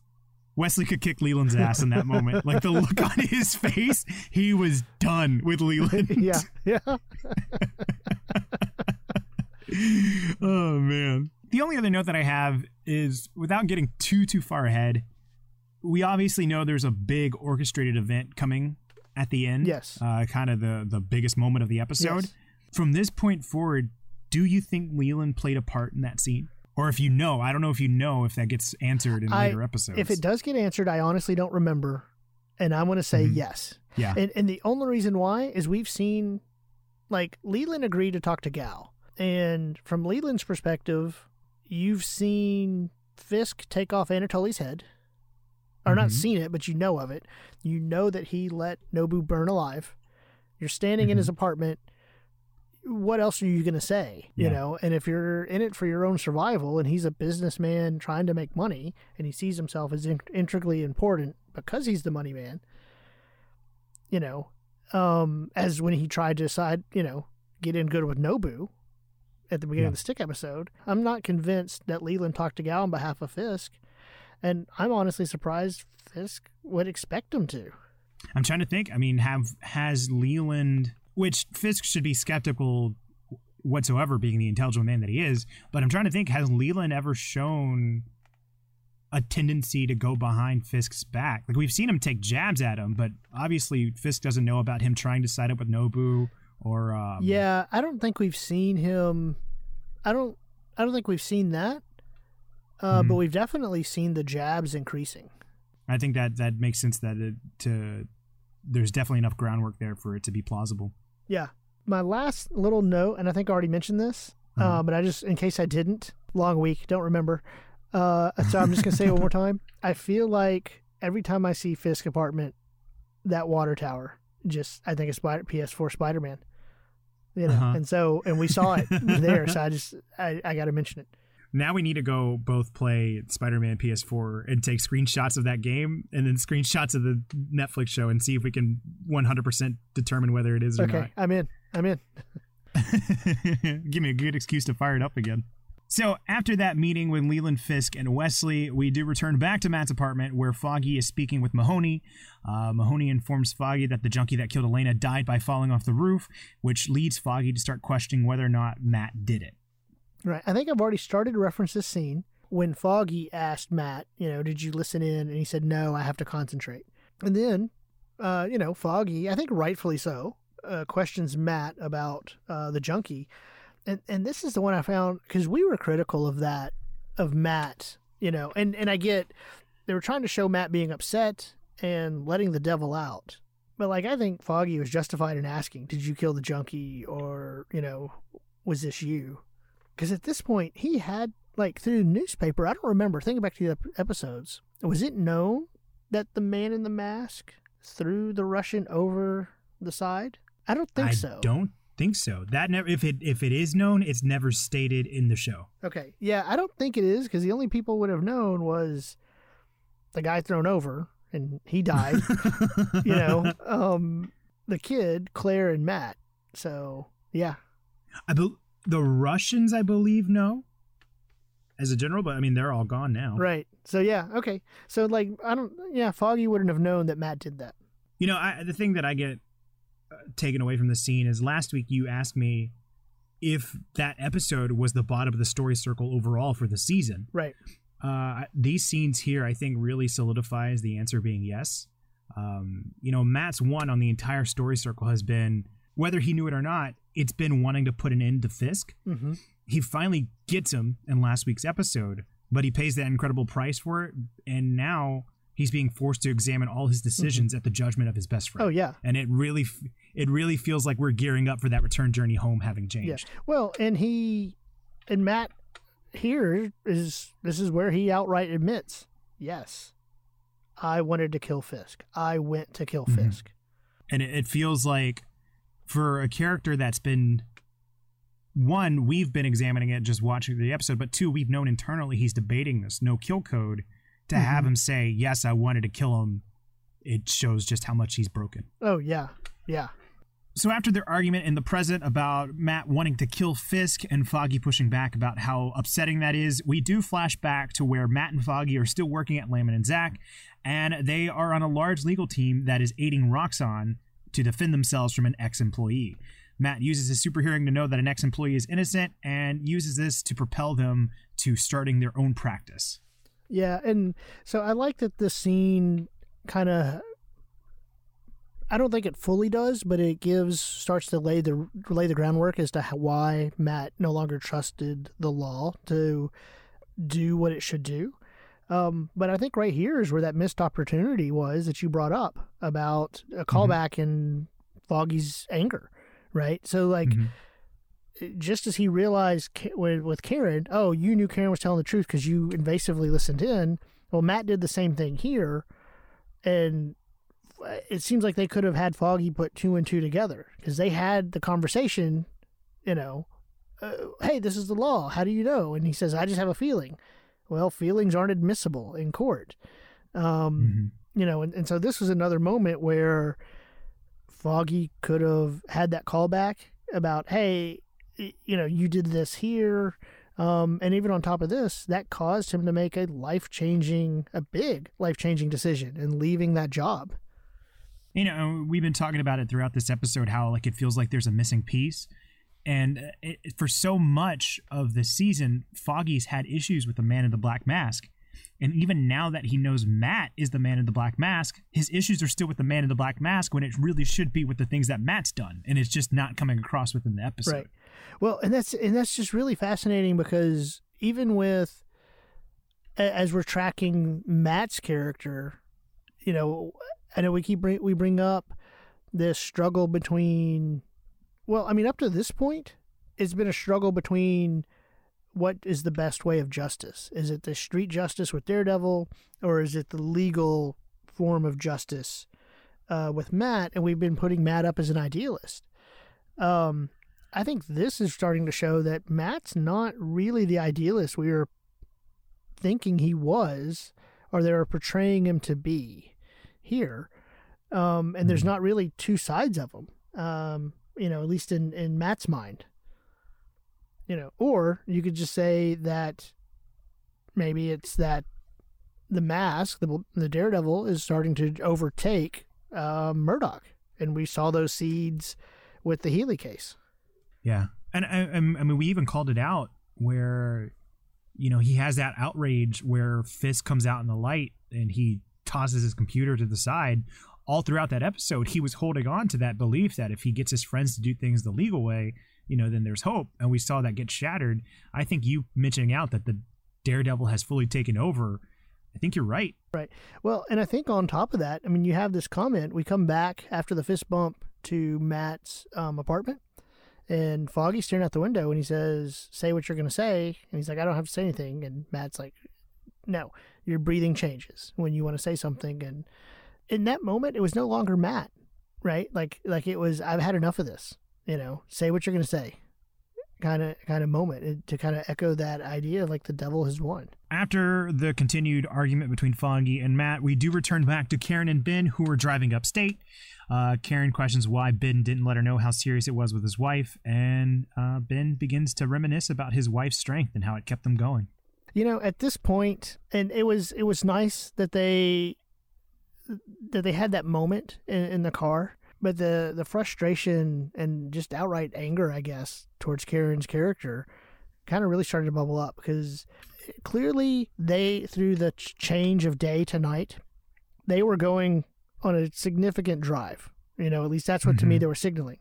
Wesley could kick Leland's ass in that moment. Like the look on his face, he was done with Leland. yeah, yeah, oh man. The only other note that I have is without getting too too far ahead, we obviously know there's a big orchestrated event coming at the end. Yes. Uh, kind of the the biggest moment of the episode. Yes. From this point forward, do you think Leland played a part in that scene? Or if you know, I don't know if you know if that gets answered in I- later episodes. If it does get answered, I honestly don't remember. And I want to say Mhm. yes. Yeah. And, and the only reason why is we've seen, like, Leland agreed to talk to Gao. And from Leland's perspective, you've seen Fisk take off Anatoly's head. Or not Mhm. seen it, but you know of it. You know that he let Nobu burn alive. You're standing in his apartment. What else are you going to say? You know, and if you're in it for your own survival and he's a businessman trying to make money and he sees himself as in- integrally important because he's the money man, you know, um, as when he tried to decide, you know, get in good with Nobu at the beginning Yeah. of the Stick episode. I'm not convinced that Leland talked to Gao on behalf of Fisk, and I'm honestly surprised Fisk would expect him to. I'm trying to think. I mean, have has Leland, which Fisk should be skeptical whatsoever, being the intelligent man that he is. But I'm trying to think: has Leland ever shown a tendency to go behind Fisk's back? Like we've seen him take jabs at him, but obviously Fisk doesn't know about him trying to side up with Nobu or um, yeah, I don't think we've seen him. I don't. I don't think we've seen that. Uh, Mhm. But we've definitely seen the jabs increasing. I think that that makes sense. That it, to there's definitely enough groundwork there for it to be plausible. Yeah. My last little note, and I think I already mentioned this, Uh-huh. uh, but I just, in case I didn't, long week, don't remember. Uh, so I'm just going to say it one more time. I feel like every time I see Fisk apartment, that water tower, just, I think it's Spider- PS4 Spider Man. You know, Uh-huh. and so, and we saw it there. So I just, I, I got to mention it. Now we need to go both play Spider-Man PS4 and take screenshots of that game and then screenshots of the Netflix show and see if we can 100% determine whether it is or Okay. I'm in. I'm in. Give me a good excuse to fire it up again. So after that meeting with Leland Fisk and Wesley, we do return back to Matt's apartment where Foggy is speaking with Mahoney. Uh, Mahoney informs Foggy that the junkie that killed Elena died by falling off the roof, which leads Foggy to start questioning whether or not Matt did it. Right. I think I've already started to reference this scene when Foggy asked Matt, you know, did you listen in? And he said, no, I have to concentrate. And then, uh, you know, Foggy, I think rightfully so, uh, questions Matt about uh, the junkie. And, and this is the one I found because we were critical of that, of Matt, you know, and, and I get they were trying to show Matt being upset and letting the devil out. But like, I think Foggy was justified in asking, did you kill the junkie? Or, you know, was this you? Because at this point, he had, like, through newspaper, I don't remember, thinking back to the ep- episodes, was it known that the man in the mask threw the Russian over the side? I don't think I so. don't think so. That never if it if it is known, it's never stated in the show. Okay. Yeah, I don't think it is because the only people would have known was the guy thrown over and he died. you know, um, the kid, Claire, and Matt. So, yeah. I bel the Russians, I believe, know as a general, but I mean they're all gone now. Right. So, yeah. Okay. So, like, I don't, yeah, Foggy wouldn't have known that Matt did that. You know, I, the thing that I get taken away from the scene is last week you asked me if that episode was the bottom of the story circle overall for the season. Right. Uh, these scenes here, I think, really solidifies the answer being yes. Um, you know, Matt's one on the entire story circle has been whether he knew it or not. It's been wanting to put an end to Fisk. Mm-hmm. He finally gets him in last week's episode, but he pays that incredible price for it, and now he's being forced to examine all his decisions at the judgment of his best friend Oh, yeah. and it really it really feels like we're gearing up for that return journey home having changed Yeah. Well, and he, and Matt here is, this is where he outright admits, yes, I wanted to kill Fisk. I went to kill Mhm. Fisk. and it, it feels like for a character that's been one we've been examining it just watching the episode but two we've known internally he's debating this no kill code to have Mhm. him say yes i wanted to kill him it shows just how much he's broken Oh, yeah. Yeah. So after their argument in the present about Matt wanting to kill Fisk and Foggy pushing back about how upsetting that is, we do flash back to where Matt and Foggy are still working at Landman and Zack, and they are on a large legal team that is aiding Roxxon to defend themselves from an ex-employee. Matt uses his super hearing to know that an ex-employee is innocent and uses this to propel them to starting their own practice. Yeah, and so I like that the scene kind of I don't think it fully does, but it gives starts to lay the lay the groundwork as to how, why Matt no longer trusted the law to do what it should do. Um, but I think right here is where that missed opportunity was that you brought up about a callback mm-hmm. in Foggy's anger, right? So like. Mm-hmm just as he realized with Karen, oh, you knew Karen was telling the truth because you invasively listened in. Well, Matt did the same thing here, and it seems like they could have had Foggy put two and two together because they had the conversation, you know, uh, hey, this is the law. How do you know? And he says, I just have a feeling. Well, feelings aren't admissible in court. Um, mm-hmm. You know, and, and so this was another moment where Foggy could have had that callback about, hey, you know, you did this here. Um, and even on top of this, that caused him to make a life changing, a big life changing decision in leaving that job. You know, we've been talking about it throughout this episode how like it feels like there's a missing piece. And it, for so much of the season, Foggy's had issues with the man in the black mask. And even now that he knows Matt is the man in the black mask, his issues are still with the man in the black mask when it really should be with the things that Matt's done. And it's just not coming across within the episode. Right. Well, and that's and that's just really fascinating because even with as we're tracking Matt's character, you know, I know we keep bring, we bring up this struggle between well, I mean up to this point, it's been a struggle between what is the best way of justice? Is it the street justice with Daredevil or is it the legal form of justice uh, with Matt? And we've been putting Matt up as an idealist. Um, I think this is starting to show that Matt's not really the idealist we were thinking he was, or they were portraying him to be here. Um, and there's mm-hmm. not really two sides of him, um, you know, at least in, in Matt's mind. You know, or you could just say that maybe it's that the mask, the, the Daredevil, is starting to overtake uh, Murdock. And we saw those seeds with the Healy case. Yeah, and I, I mean, we even called it out where, you know, he has that outrage where Fisk comes out in the light and he tosses his computer to the side. All throughout that episode, he was holding on to that belief that if he gets his friends to do things the legal way, you know, then there's hope. And we saw that get shattered. I think you mentioning out that the Daredevil has fully taken over. I think you're right. Right. Well, and I think on top of that, I mean, you have this comment. We come back after the fist bump to Matt's um, apartment, and Foggy's staring out the window and he says, Say what you're going to say. And he's like, I don't have to say anything. And Matt's like, No, your breathing changes when you want to say something. And in that moment, it was no longer Matt, right? Like, like it was, I've had enough of this, you know, say what you're going to say kind of kind of moment to kind of echo that idea like the devil has won. After the continued argument between Foggy and Matt, we do return back to Karen and Ben, who are driving upstate. Uh, Karen questions why Ben didn't let her know how serious it was with his wife, and uh, Ben begins to reminisce about his wife's strength and how it kept them going. You know, at this point, and it was it was nice that they that they had that moment in, in the car, but the the frustration and just outright anger, I guess, towards Karen's character, kind of really started to bubble up because clearly they through the change of day to night, they were going on a significant drive. You know, at least that's what mm-hmm. to me mm-hmm. they were signaling.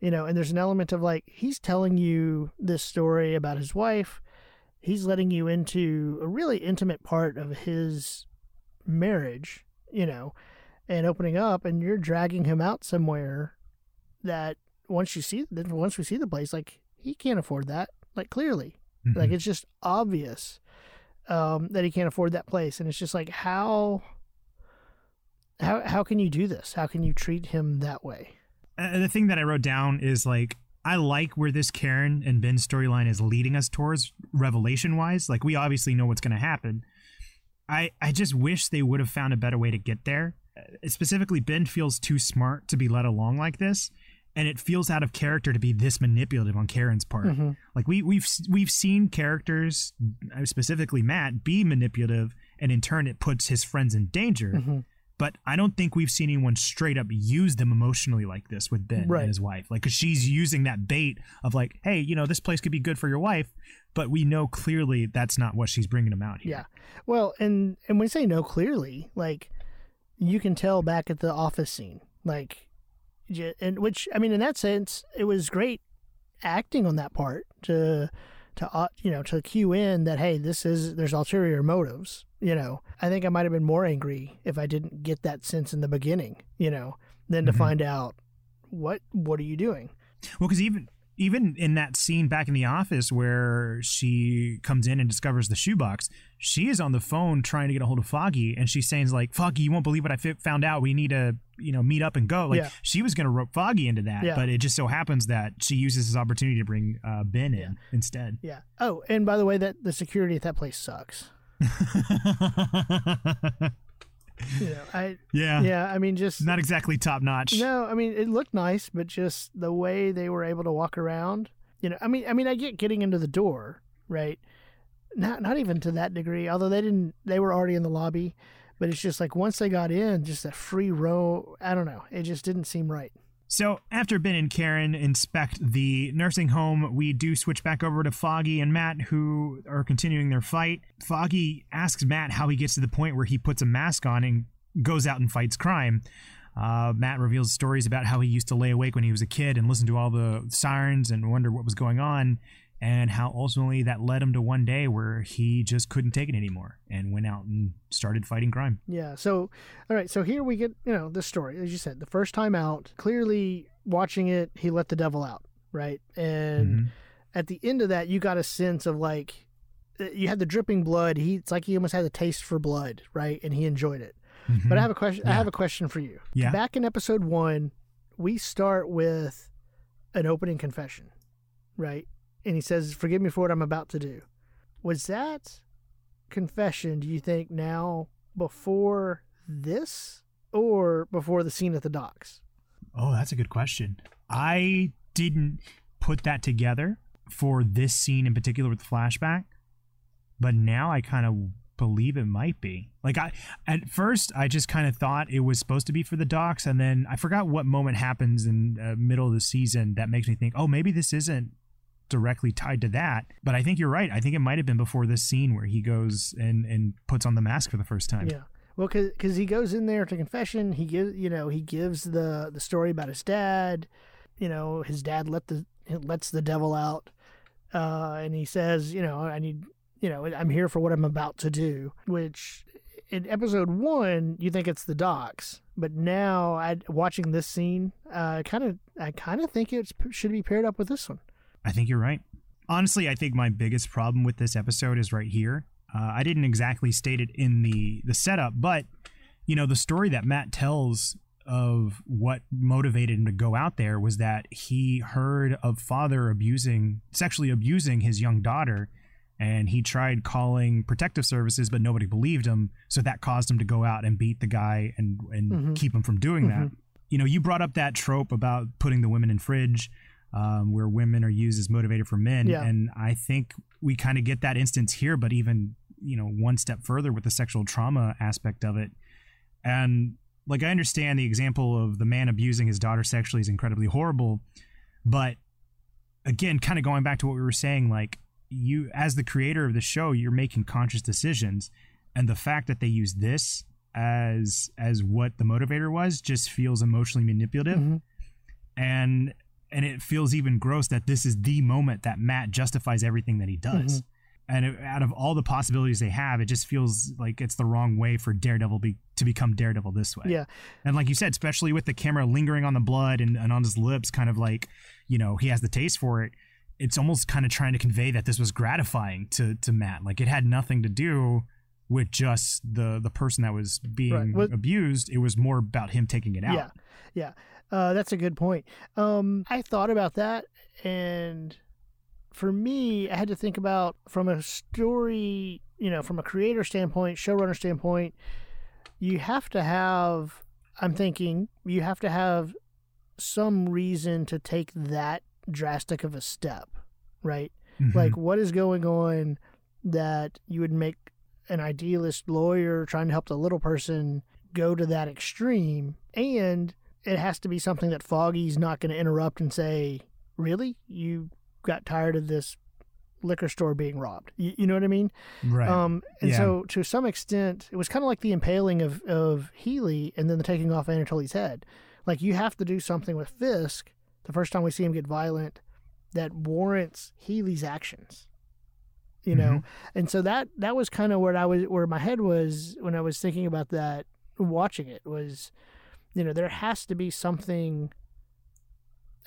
You know, and there's an element of like he's telling you this story about his wife. He's letting you into a really intimate part of his marriage, you know, and opening up and you're dragging him out somewhere that once you see once we see the place like he can't afford that like clearly mm-hmm. like it's just obvious um, that he can't afford that place and it's just like how how how can you do this? How can you treat him that way? Uh, the thing that I wrote down is like I like where this Karen and Ben storyline is leading us towards revelation wise. Like we obviously know what's going to happen. I I just wish they would have found a better way to get there. Uh, specifically, Ben feels too smart to be led along like this, and it feels out of character to be this manipulative on Karen's part. Mm-hmm. Like we we've we've seen characters, uh, specifically Matt, be manipulative, and in turn it puts his friends in danger. Mm-hmm but I don't think we've seen anyone straight up use them emotionally like this with Ben right. and his wife. Like, cause she's using that bait of like, hey, you know, this place could be good for your wife, but we know clearly that's not what she's bringing them out here. Yeah. Well, and and when we say no clearly, like you can tell back at the office scene, like, and which I mean, in that sense, it was great acting on that part to to you know to cue in that hey, this is there's ulterior motives You know, I think I might have been more angry if I didn't get that sense in the beginning, you know, than to Mhm. find out what what are you doing? Well, because even even in that scene back in the office where she comes in and discovers the shoebox, she is on the phone trying to get a hold of Foggy, and she's saying like, "Foggy, you won't believe what I found out. We need to, you know, meet up and go." Like Yeah. she was going to rope Foggy into that, Yeah. but it just so happens that she uses this opportunity to bring uh, Ben Yeah. in instead. Yeah. Oh, and by the way, that the security at that place sucks. You know, I yeah, yeah, I mean just not exactly top notch. No, I mean it looked nice, but just the way they were able to walk around. You know, I mean, I mean, I get getting into the door, right? Not not even to that degree. Although they didn't, they were already in the lobby, but it's just like once they got in, just that free row. I don't know. It just didn't seem right. So after Ben and Karen inspect the nursing home, we do switch back over to Foggy and Matt, who are continuing their fight. Foggy asks Matt how he gets to the point where he puts a mask on and goes out and fights crime. Uh, Matt reveals stories about how he used to lay awake when he was a kid and listen to all the sirens and wonder what was going on, and how ultimately that led him to one day where he just couldn't take it anymore and went out and started fighting crime. Yeah. So, all right. So here we get, you know, this story, as you said, the first time out, clearly watching it, he let the devil out, right? And Mhm. at the end of that, you got a sense of like, uh, you had the dripping blood. He, it's like he almost had a taste for blood, right? And he enjoyed it. Mhm. But I have a question. I have a question for you. Yeah. Back in episode one, we start with an opening confession, right? And he says, "Forgive me for what I'm about to do." Was that confession? Do you think now before this or before the scene at the docks? Oh, that's a good question. I didn't put that together for this scene in particular with the flashback, but now I kind of believe it might be. Like I at first I just kind of thought it was supposed to be for the docks and then I forgot what moment happens in the middle of the season that makes me think, "Oh, maybe this isn't directly tied to that." But I think you're right. I think it might have been before this scene where he goes and and puts on the mask for the first time. Yeah. Well, because he goes in there to confession, he gives you know he gives the the story about his dad. You know, his dad let the lets the devil out, uh, and he says, you know, I need, you know, I'm here for what I'm about to do. Which in episode one, you think it's the docks, but now I watching this scene, uh, kind of, I kind of think it should be paired up with this one. I think you're right. Honestly, I think my biggest problem with this episode is right here. Uh, I didn't exactly state it in the the setup, but you know, the story that Matt tells of what motivated him to go out there was that he heard of father abusing, sexually abusing his young daughter, and he tried calling protective services, but nobody believed him. So that caused him to go out and beat the guy and and Mhm. keep him from doing that. Mhm. You know, you brought up that trope about putting the women in fridge um, where women are used as motivator for men. Yeah. And I think we kind of get that instance here, but even, you know, one step further with the sexual trauma aspect of it. And like, I understand the example of the man abusing his daughter sexually is incredibly horrible. But again, kind of going back to what we were saying, like, you, as the creator of the show, you're making conscious decisions. And the fact that they use this as as what the motivator was just feels emotionally manipulative Mhm. and and it feels even gross that this is the moment that Matt justifies everything that he does. Mm-hmm. And it, out of all the possibilities they have, it just feels like it's the wrong way for Daredevil be, to become Daredevil this way. Yeah. And like you said, especially with the camera lingering on the blood and, and on his lips, kind of like, you know, he has the taste for it. It's almost kind of trying to convey that this was gratifying to to Matt. Like it had nothing to do with just the the person that was being Right. Well- abused. It was more about him taking it out. Yeah, yeah, uh, that's a good point. Um, I thought about that, and for me, I had to think about from a story, you know, from a creator standpoint, showrunner standpoint. You have to have. I'm thinking you have to have some reason to take that drastic of a step, right? Mhm. Like, what is going on that you would make an idealist lawyer trying to help the little person go to that extreme? And it has to be something that Foggy's not going to interrupt and say, Really? You got tired of this liquor store being robbed? You, you know what I mean? right. Um, and Yeah. so, to some extent, it was kind of like the impaling of, of Healy and then the taking off Anatoly's head. Like, you have to do something with Fisk the first time we see him get violent that warrants Healy's actions. you know and so that that was kind of where i was where my head was when i was thinking about that watching it was you know there has to be something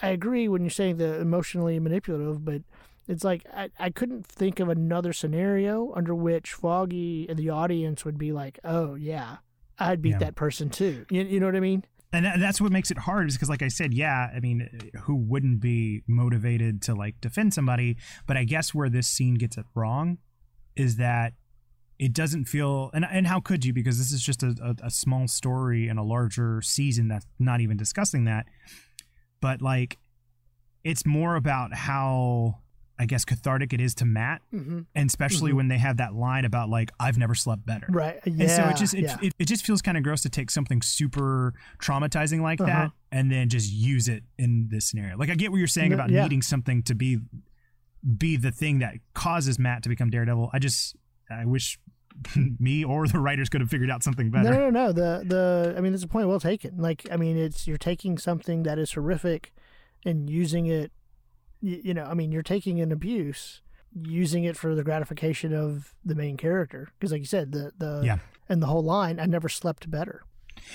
i agree when you're saying the emotionally manipulative but it's like I, I couldn't think of another scenario under which foggy and the audience would be like oh yeah i'd beat Yeah. that person too. You, you know what i mean? And that, that's what makes it hard is because like i said yeah i mean who wouldn't be motivated to like defend somebody? But i guess where this scene gets it wrong is that it doesn't feel and, and how could you because this is just a, a, a small story in a larger season that's not even discussing that but like it's more about how i guess cathartic it is to matt mm-hmm. and especially Mhm. when they have that line about like i've never slept better right yeah and so it just it, yeah. it, it just feels kind of gross to take something super traumatizing like Uh-huh. that and then just use it in this scenario. Like I get what you're saying No, about yeah. needing something to be be the thing that causes Matt to become Daredevil. I just I wish me or the writers could have figured out something better. No, no, no. The the I mean, it's a point well taken. Like, I mean, it's you're taking something that is horrific and using it. You, you know, I mean, you're taking an abuse, using it for the gratification of the main character. Because, like you said, the the Yeah. and the whole line, I never slept better.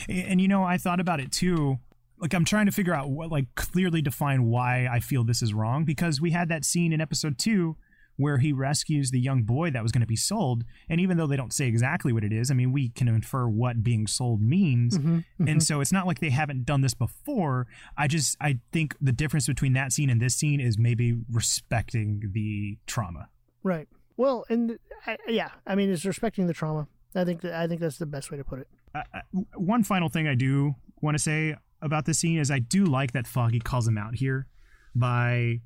And, and, you know, I thought about it too. Like I'm trying to figure out what like clearly define why I feel this is wrong because we had that scene in episode 2 where he rescues the young boy that was going to be sold and even though they don't say exactly what it is, I mean, we can infer what being sold means. Mhm, mhm. And so it's not like they haven't done this before. I just I think the difference between that scene and this scene is maybe respecting the trauma. right. Well, and I, yeah, I mean, it's respecting the trauma. I think that I think that's the best way to put it. Uh, one final thing I do want to say about this scene is I do like that Foggy calls him out here by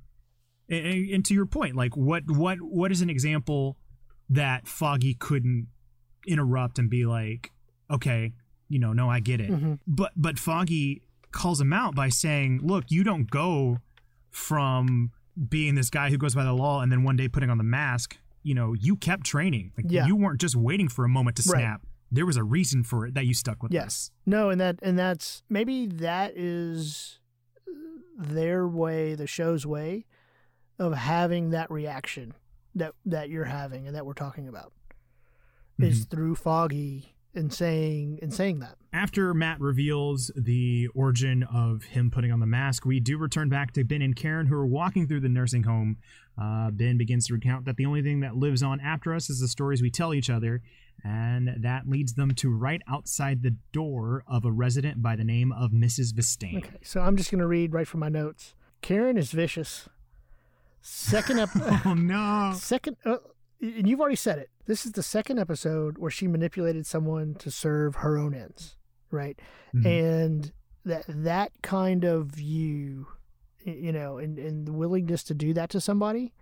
and, and to your point like what what what is an example that Foggy couldn't interrupt and be like okay you know no I get it Mhm. but but Foggy calls him out by saying look you don't go from being this guy who goes by the law and then one day putting on the mask you know you kept training like Yeah. you weren't just waiting for a moment to Right. snap there was a reason for it that you stuck with Yes. No, and that and that's maybe that is their way, the show's way of having that reaction that that you're having and that we're talking about is through Foggy and saying and saying that. After Matt reveals the origin of him putting on the mask, we do return back to Ben and Karen, who are walking through the nursing home. Uh, ben begins to recount that the only thing that lives on after us is the stories we tell each other, and that leads them to right outside the door of a resident by the name of Mrs. Vistain. Okay, so I'm just gonna read right from my notes. Karen is vicious. Second episode. Oh no! second uh, and you've already said it this is the second episode where she manipulated someone to serve her own ends right Mhm. and that that kind of view you know and, and the willingness to do that to somebody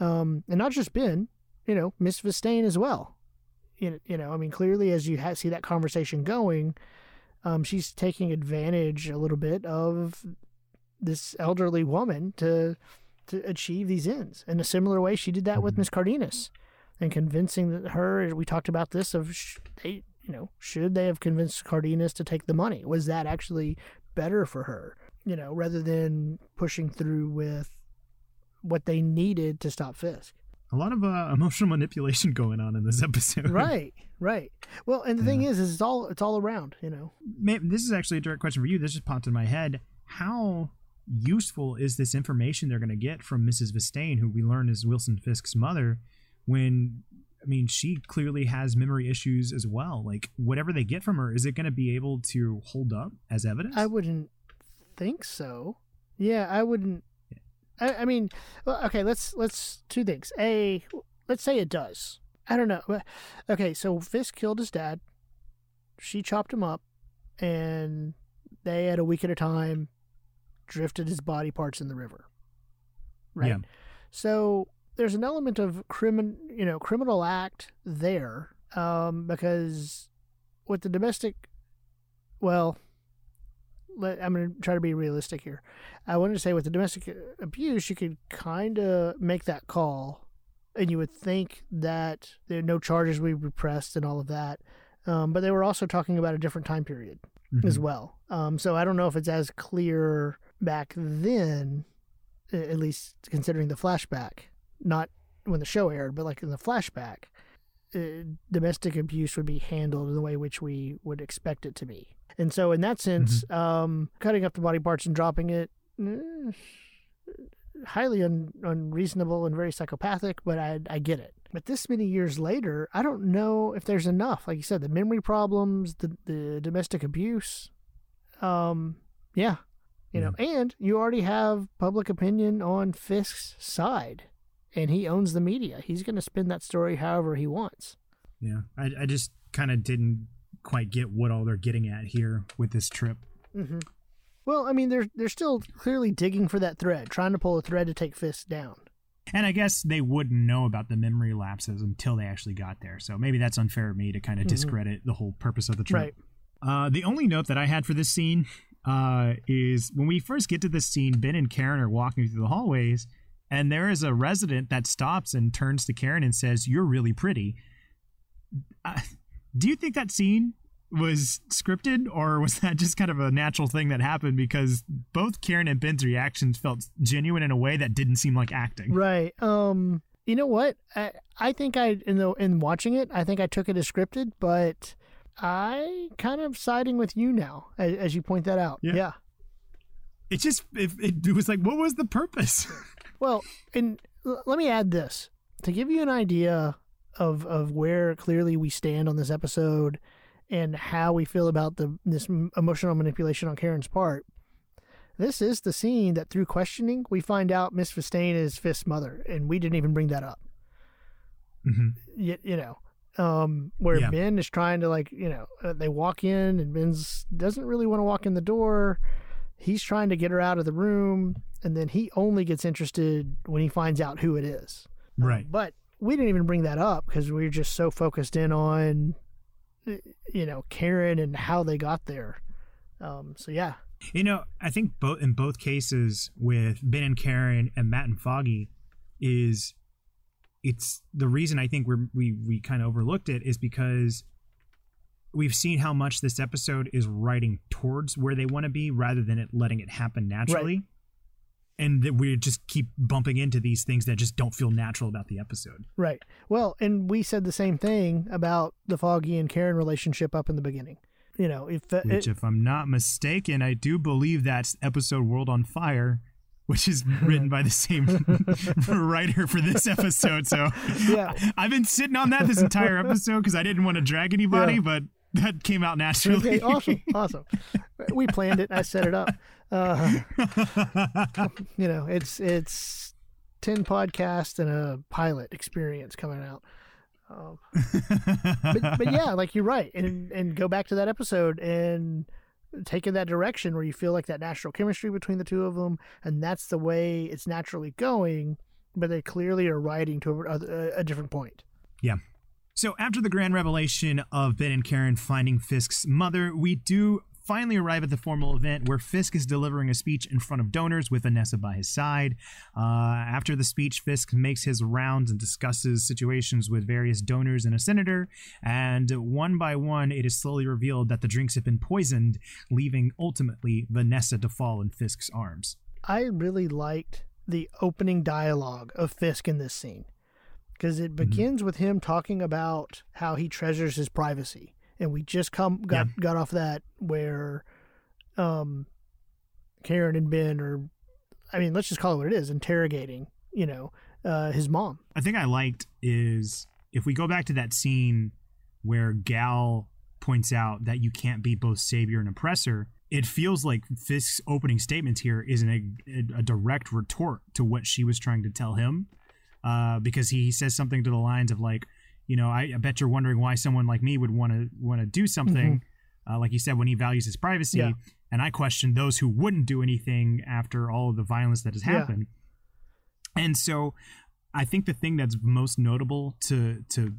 um and not just ben you know miss Vistain as well you know, you know i mean clearly as you ha- see that conversation going um she's taking advantage a little bit of this elderly woman to to achieve these ends. In a similar way, she did that with Mhm. Miss Cardenas, and convincing her. We talked about this of sh- they, you know, should they have convinced Cardenas to take the money? Was that actually better for her? You know, rather than pushing through with what they needed to stop Fisk. A lot of uh, emotional manipulation going on in this episode. right, right. Well, and the thing is, is it's all it's all around. You know, this is actually a direct question for you. This just popped in my head. How useful is this information they're going to get from Mrs. Vistain, who we learn is Wilson Fisk's mother, when, I mean, she clearly has memory issues as well. Like, whatever they get from her, is it going to be able to hold up as evidence? I wouldn't think so. Yeah, I wouldn't. I, I mean, well, okay. Let's let's two things. A, let's say it does. I don't know. Okay, so Fisk killed his dad. She chopped him up, and they had a week at a time drifted his body parts in the river. Right. Yeah. So there's an element of crimin, you know, criminal act there, um, because with the domestic, well, let, I'm going to try to be realistic here. I wanted to say with the domestic abuse, you could kind of make that call, and you would think that there no charges would be pressed and all of that. Um, but they were also talking about a different time period Mhm. as well. Um, so I don't know if it's as clear back then, at least considering the flashback. Not when the show aired, but like in the flashback, uh, domestic abuse would be handled in the way which we would expect it to be. And so, in that sense, mm-hmm. um, cutting up the body parts and dropping it, eh, highly un- unreasonable and very psychopathic, but I, I get it. But this many years later, I don't know if there's enough. Like you said, the memory problems, the, the domestic abuse. Um, yeah. You know, and you already have public opinion on Fisk's side, and he owns the media. He's going to spin that story however he wants. Yeah. I, I just kind of didn't quite get what all they're getting at here with this trip. Mm-hmm. Well, I mean, they're they're still clearly digging for that thread, trying to pull a thread to take Fisk down. And I guess they wouldn't know about the memory lapses until they actually got there. So maybe that's unfair of me to kind of mm-hmm. discredit the whole purpose of the trip. Right. Uh, the only note that I had for this scene uh, is when we first get to this scene, Ben and Karen are walking through the hallways, and there is a resident that stops and turns to Karen and says, "You're really pretty." Uh, do you think that scene was scripted or was that just kind of a natural thing that happened because both Karen and Ben's reactions felt genuine in a way that didn't seem like acting. Right. Um you know what? I I think I in the in watching it, I think I took it as scripted, but I kind of siding with you now as, as you point that out. Yeah. yeah. It just it, it was like what was the purpose? well, and let me add this to give you an idea of of where clearly we stand on this episode and how we feel about the this emotional manipulation on Karen's part. This is the scene that through questioning we find out Miss Vistain is Fisk's mother, and we didn't even bring that up. Mm-hmm. You, you know, um, where yeah. Ben is trying to like, you know, uh, they walk in and Ben's doesn't really want to walk in the door. He's trying to get her out of the room, and then he only gets interested when he finds out who it is. Right. Um, but we didn't even bring that up because we are just so focused in on you know Karen and how they got there. Um, so yeah, you know, I think both in both cases with Ben and Karen and Matt and Foggy is it's the reason I think we're, we we kind of overlooked it is because we've seen how much this episode is writing towards where they want to be rather than it letting it happen naturally. Right and that we just keep bumping into these things that just don't feel natural about the episode. Right. Well, and we said the same thing about the Foggy and Karen relationship up in the beginning. You know, if uh, which, it, if I'm not mistaken, I do believe that's episode "World on Fire." Which is written by the same writer for this episode. So yeah. I've been sitting on that this entire episode because I didn't want to drag anybody, yeah. but that came out naturally. Okay, awesome, awesome. We planned it. I set it up. Uh, you know, it's it's ten podcasts and a pilot experience coming out. Um, but, but yeah, like you're right, and and go back to that episode and take in that direction where you feel like that natural chemistry between the two of them, and that's the way it's naturally going. But they clearly are writing to a, a different point. Yeah. So after the grand revelation of Ben and Karen finding Fisk's mother, we do finally arrive at the formal event where Fisk is delivering a speech in front of donors with Vanessa by his side. Uh, after the speech, Fisk makes his rounds and discusses situations with various donors and a senator. And one by one, it is slowly revealed that the drinks have been poisoned, leaving ultimately Vanessa to fall in Fisk's arms. I really liked the opening dialogue of Fisk in this scene because it mm-hmm. begins mm-hmm. with him talking about how he treasures his privacy and we just come got yeah. got off that where um Karen and Ben are I mean, let's just call it what it is, interrogating, you know, uh, his mom. I think I liked is if we go back to that scene where Gao points out that you can't be both savior and oppressor, it feels like Fisk's opening statement here is an, a, a, direct retort to what she was trying to tell him. Uh, because he says something to the lines of like, you know, I, I, bet you're wondering why someone like me would want to want to do something, mm-hmm. uh, like you said, when he values his privacy. Yeah. And I question those who wouldn't do anything after all of the violence that has happened. Yeah. And so, I think the thing that's most notable to to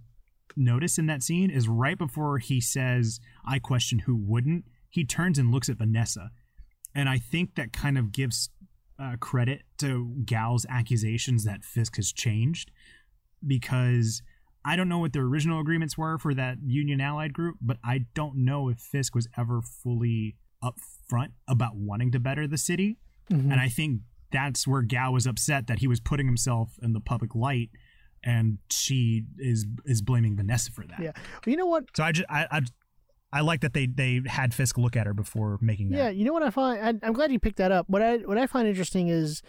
notice in that scene is right before he says, "I question who wouldn't." He turns and looks at Vanessa, and I think that kind of gives uh, credit to Gao's accusations that Fisk has changed because I don't know what the original agreements were for that Union Allied group, but I don't know if Fisk was ever fully upfront about wanting to better the city. Mm-hmm. And I think that's where Gao was upset that he was putting himself in the public light and she is is blaming Vanessa for that. Yeah. Well, you know what? So I just I, I I like that they they had Fisk look at her before making that. Yeah, you know what I find? I, I'm glad you picked that up. What I what I find interesting is,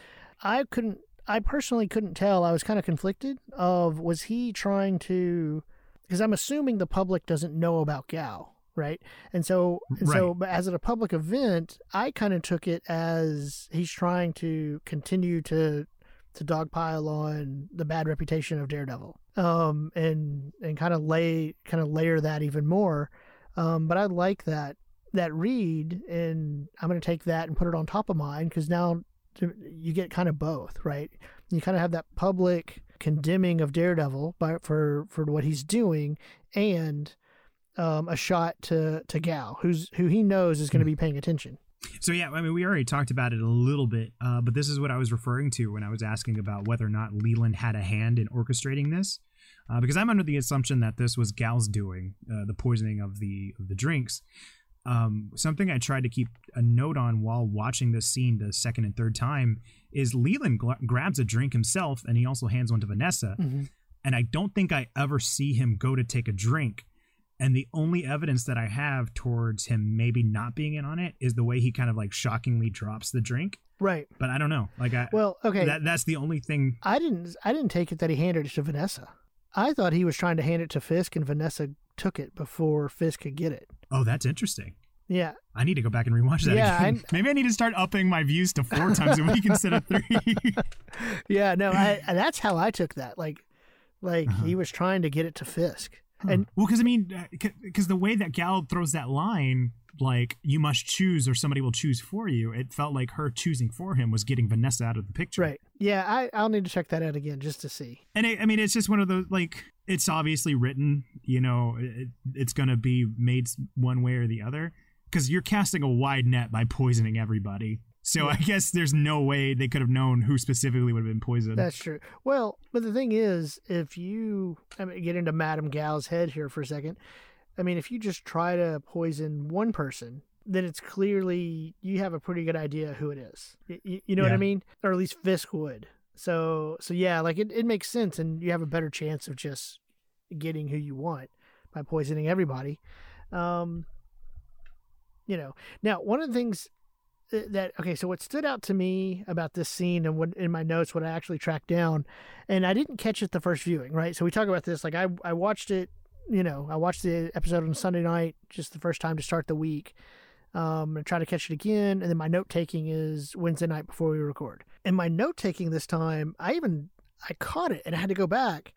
I couldn't. I personally couldn't tell. I was kind of conflicted. Of was he trying to? Because I'm assuming the public doesn't know about Gao, right? And so, and so, Right. but as at a public event, I kind of took it as he's trying to continue to to dogpile on the bad reputation of Daredevil, um, and and kind of lay kind of layer that even more. Um, but I like that that read, and I'm going to take that and put it on top of mine because now you get kind of both, right? You kind of have that public condemning of Daredevil by, for for what he's doing, and um, a shot to to Gao, who's who he knows is going to be paying attention. So yeah, I mean, we already talked about it a little bit, uh, but this is what I was referring to when I was asking about whether or not Leland had a hand in orchestrating this, uh, because I'm under the assumption that this was Gao's doing, uh, the poisoning of the of the drinks. Um, something I tried to keep a note on while watching this scene the second and third time is Leland gl- grabs a drink himself, and he also hands one to Vanessa, Mhm. and I don't think I ever see him go to take a drink. And the only evidence that I have towards him maybe not being in on it is the way he kind of like shockingly drops the drink. Right. But I don't know. Like I Well, okay. that that's the only thing. I didn't I didn't take it that he handed it to Vanessa. I thought he was trying to hand it to Fisk, and Vanessa took it before Fisk could get it. Oh, that's interesting. Yeah, I need to go back and rewatch that Yeah, again. Maybe I need to start upping my views to four times a week instead of three. yeah. No, I, that's how I took that. Like, like Uh-huh. he was trying to get it to Fisk, and well, because I mean, because the way that Gao throws that line, like you must choose or somebody will choose for you, it felt like her choosing for him was getting Vanessa out of the picture. right. Yeah, I I'll need to check that out again just to see. and it, I mean, it's just one of those like it's obviously written. You know, it, it's going to be made one way or the other because you're casting a wide net by poisoning everybody. So I guess there's no way they could have known who specifically would have been poisoned. That's true. Well, but the thing is, if you I mean, get into Madame Gao's head here for a second, I mean, if you just try to poison one person, then it's clearly you have a pretty good idea who it is. You, you know what I mean? Or at least Fisk would. So, so yeah, like it, it makes sense, and you have a better chance of just getting who you want by poisoning everybody. Um, you know, now one of the things that- that okay, so what stood out to me about this scene and what in my notes, what I actually tracked down, and I didn't catch it the first viewing, right? So we talk about this, like I I watched it, you know, I watched the episode on Sunday night, just the first time to start the week. Um, and try to catch it again, and then my note taking is Wednesday night before we record. And my note taking this time, I even I caught it and I had to go back.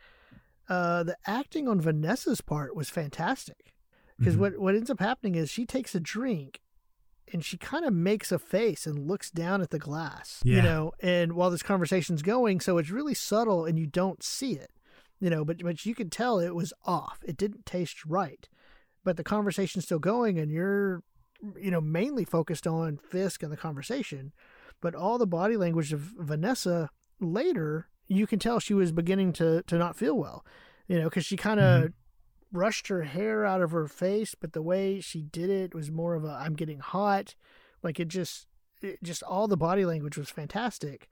Uh, the acting on Vanessa's part was fantastic. Because Mhm. what what ends up happening is she takes a drink and she kind of makes a face and looks down at the glass you know and while this conversation's going so it's really subtle and you don't see it you know but but you can tell it was off. It didn't taste right. But the conversation's still going and you're you know mainly focused on fisk and the conversation but all the body language of vanessa later you can tell she was beginning to to not feel well you know because she kind of brushed her hair out of her face, but the way she did it was more of a I'm getting hot. Like it just it just all the body language was fantastic.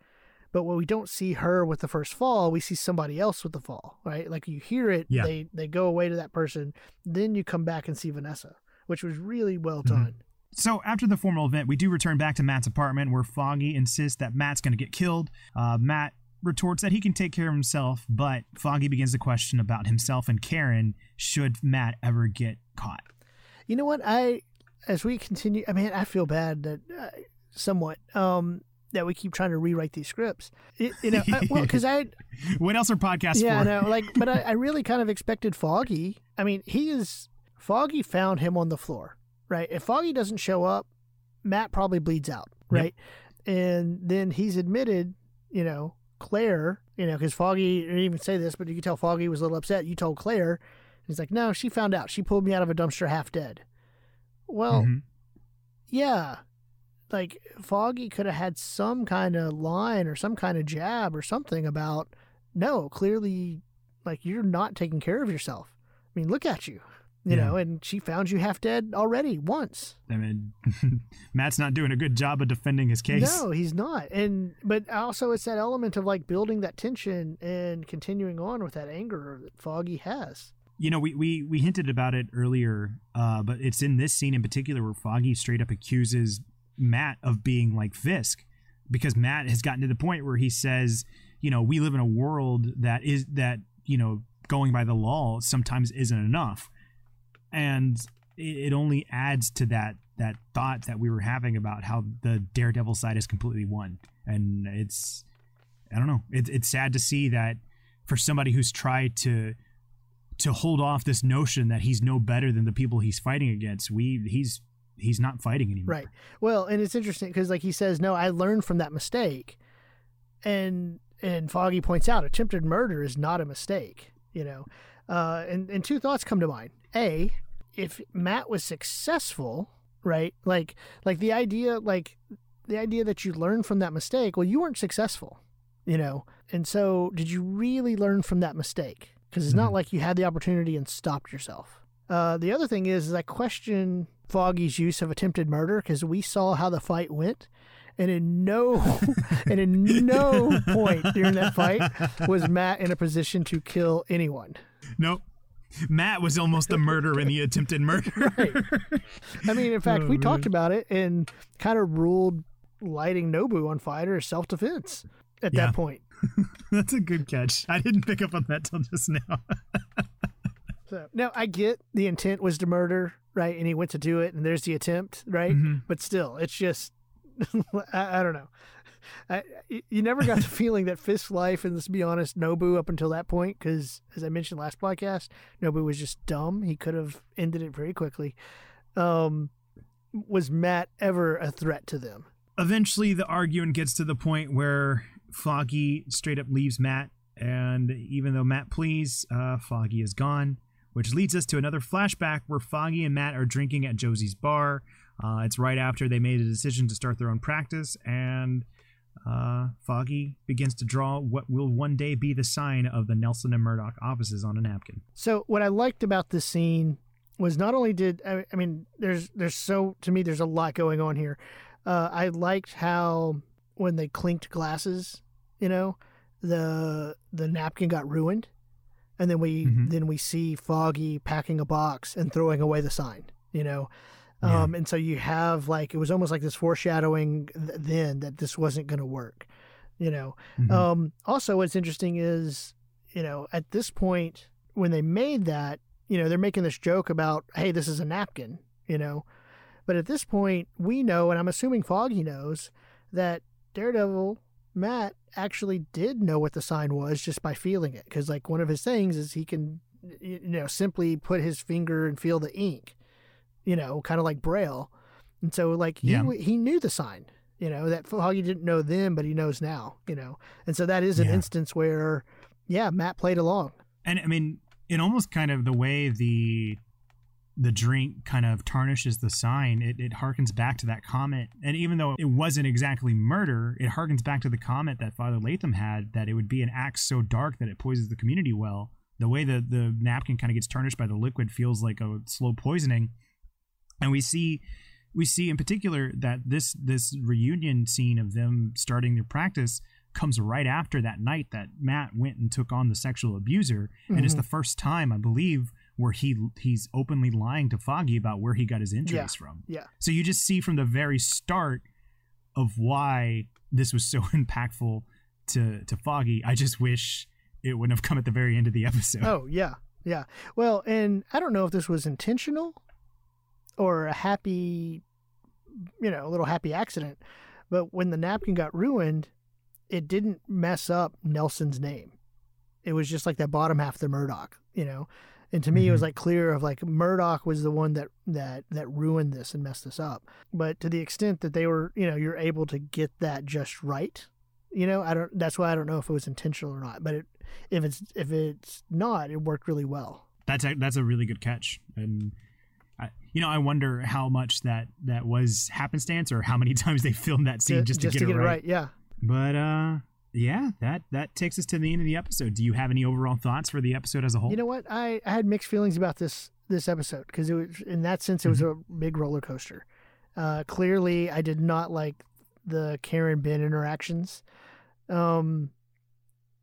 But when we don't see her with the first fall, we see somebody else with the fall, right? Like you hear it, Yeah. they they go away to that person, then you come back and see Vanessa, which was really well done. So after the formal event, we do return back to Matt's apartment where Foggy insists that Matt's going to get killed. Uh, Matt retorts that he can take care of himself, but Foggy begins to question about himself and Karen should Matt ever get caught. You know what? I as we continue, I mean, I feel bad that uh, somewhat um that we keep trying to rewrite these scripts. It, you know, I, well, because I What else are podcasts yeah, for? know. Like, but I, I really kind of expected Foggy. I mean, he is Foggy found him on the floor, right? If Foggy doesn't show up, Matt probably bleeds out, right? And then he's admitted, you know, Claire, you know, because Foggy didn't even say this, but you could tell Foggy was a little upset. You told Claire, he's like, no, she found out. She pulled me out of a dumpster half dead. Well, Mhm. yeah. Like Foggy could have had some kind of line or some kind of jab or something about no, clearly like you're not taking care of yourself. I mean, look at you. You Yeah. know, and she found you half dead already once. I mean, Matt's not doing a good job of defending his case. No, he's not. And but also it's that element of like building that tension and continuing on with that anger that Foggy has. You know, we, we, we hinted about it earlier, uh, but it's in this scene in particular where Foggy straight up accuses Matt of being like Fisk because Matt has gotten to the point where he says, you know, we live in a world that is that, you know, going by the law sometimes isn't enough. And it, only adds to that that thought that we were having about how the Daredevil side is completely won. And it's I don't know. It, it's sad to see that for somebody who's tried to to hold off this notion that he's no better than the people he's fighting against. We he's he's not fighting anymore. Right. Well, and it's interesting because like he says, no, I learned from that mistake, and and Foggy points out attempted murder is not a mistake. You know, uh, and and two thoughts come to mind. A, if Matt was successful, right? Like like the idea like the idea that you learn from that mistake. Well, you weren't successful, you know, and so did you really learn from that mistake? Because it's not Mhm. like you had the opportunity and stopped yourself. Uh, the other thing is, is I question Foggy's use of attempted murder because we saw how the fight went, and in no and in no point during that fight was Matt in a position to kill anyone. Nope. Matt was almost a murderer in the attempted murder. Right. I mean, in fact, Oh, we man. talked about it and kind of ruled lighting Nobu on fire as self defense at Yeah. that point. That's a good catch. I didn't pick up on that till just now. So now I get the intent was to murder, right? And he went to do it, and there's the attempt, right? Mhm. But still, it's just I, I don't know. I, you never got the feeling that Fisk's life, and let's be honest, Nobu up until that point, because as I mentioned last podcast, Nobu was just dumb. He could have ended it very quickly. Um, was Matt ever a threat to them? Eventually, the argument gets to the point where Foggy straight up leaves Matt, and even though Matt pleads, uh, Foggy is gone, which leads us to another flashback where Foggy and Matt are drinking at Josie's bar. Uh, it's right after they made a decision to start their own practice, and uh, Foggy begins to draw what will one day be the sign of the Nelson and Murdock offices on a napkin. So what I liked about this scene was not only did I, I mean there's there's so to me there's a lot going on here. Uh, I liked how when they clinked glasses, you know, the the napkin got ruined, and then we Mhm. then we see Foggy packing a box and throwing away the sign, you know. Yeah. Um, and so you have like it was almost like this foreshadowing th- then that this wasn't going to work, you know. Mhm. Um, also, what's interesting is, you know, at this point, when they made that, you know, they're making this joke about, hey, this is a napkin, you know. But at this point, we know, and I'm assuming Foggy knows, that Daredevil, Matt, actually did know what the sign was just by feeling it. Because, like, one of his things is he can, you know, simply put his finger and feel the ink, you know, kind of like Braille. And so, like, he, Yeah. he knew the sign you know that Foggy didn't know then, but he knows now. You know, and so that is an Yeah. instance where, yeah, Matt played along. and I mean, it almost kind of the way the the drink kind of tarnishes the sign. It it harkens back to that comment, and even though it wasn't exactly murder, it harkens back to the comment that Father Lantom had that it would be an act so dark that it poisons the community. Well, the way that the napkin kind of gets tarnished by the liquid feels like a slow poisoning, and we see we see in particular that this this reunion scene of them starting their practice comes right after that night that Matt went and took on the sexual abuser, and it's Mhm. the first time I believe where he he's openly lying to Foggy about where he got his injuries Yeah. from. Yeah. So you just see from the very start of why this was so impactful to to Foggy. I just wish it wouldn't have come at the very end of the episode. Oh yeah, yeah. Well, and I don't know if this was intentional or a happy, you know, a little happy accident, but when the napkin got ruined, it didn't mess up Nelson's name. It was just like that bottom half of the Murdock, you know. And to me, it was Mhm. like clear of like Murdock was the one that that that ruined this and messed this up. But to the extent that they were, you know, you're able to get that just right, you know, I don't. That's why I don't know if it was intentional or not. But it, if it's if it's not, it worked really well. That's a, that's a really good catch, and I, you know I wonder how much that that was happenstance or how many times they filmed that scene just, to, get, to it get right. it right. Yeah. But uh, yeah, that that takes us to the end of the episode. Do you have any overall thoughts for the episode as a whole? You know what? I, I had mixed feelings about this this episode because it was in that sense it was a big roller coaster. Uh, clearly, I did not like the Karen Ben interactions. Um,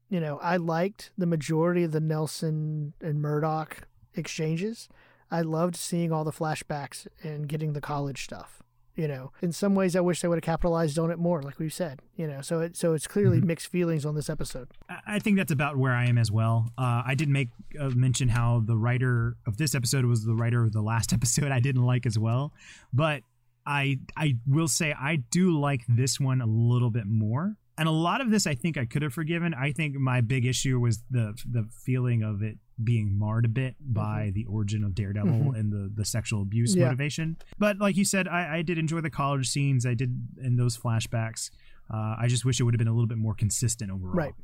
you know, I liked the majority of the Nelson and Murdock exchanges. I loved seeing all the flashbacks and getting the college stuff. You know, in some ways, I wish they would have capitalized on it more, like we've said. You know, so it so it's clearly mixed feelings on this episode. I- I think that's about where I am as well. Uh, I did make uh, mention how the writer of this episode was the writer of the last episode. I didn't like as well, but I I will say I do like this one a little bit more. And a lot of this I think I could have forgiven. I think my big issue was the the feeling of it being marred a bit by the origin of Daredevil Mhm. and the the sexual abuse Yeah. motivation. But like you said, I, I did enjoy the college scenes. I did in those flashbacks. Uh, I just wish it would have been a little bit more consistent overall. Right.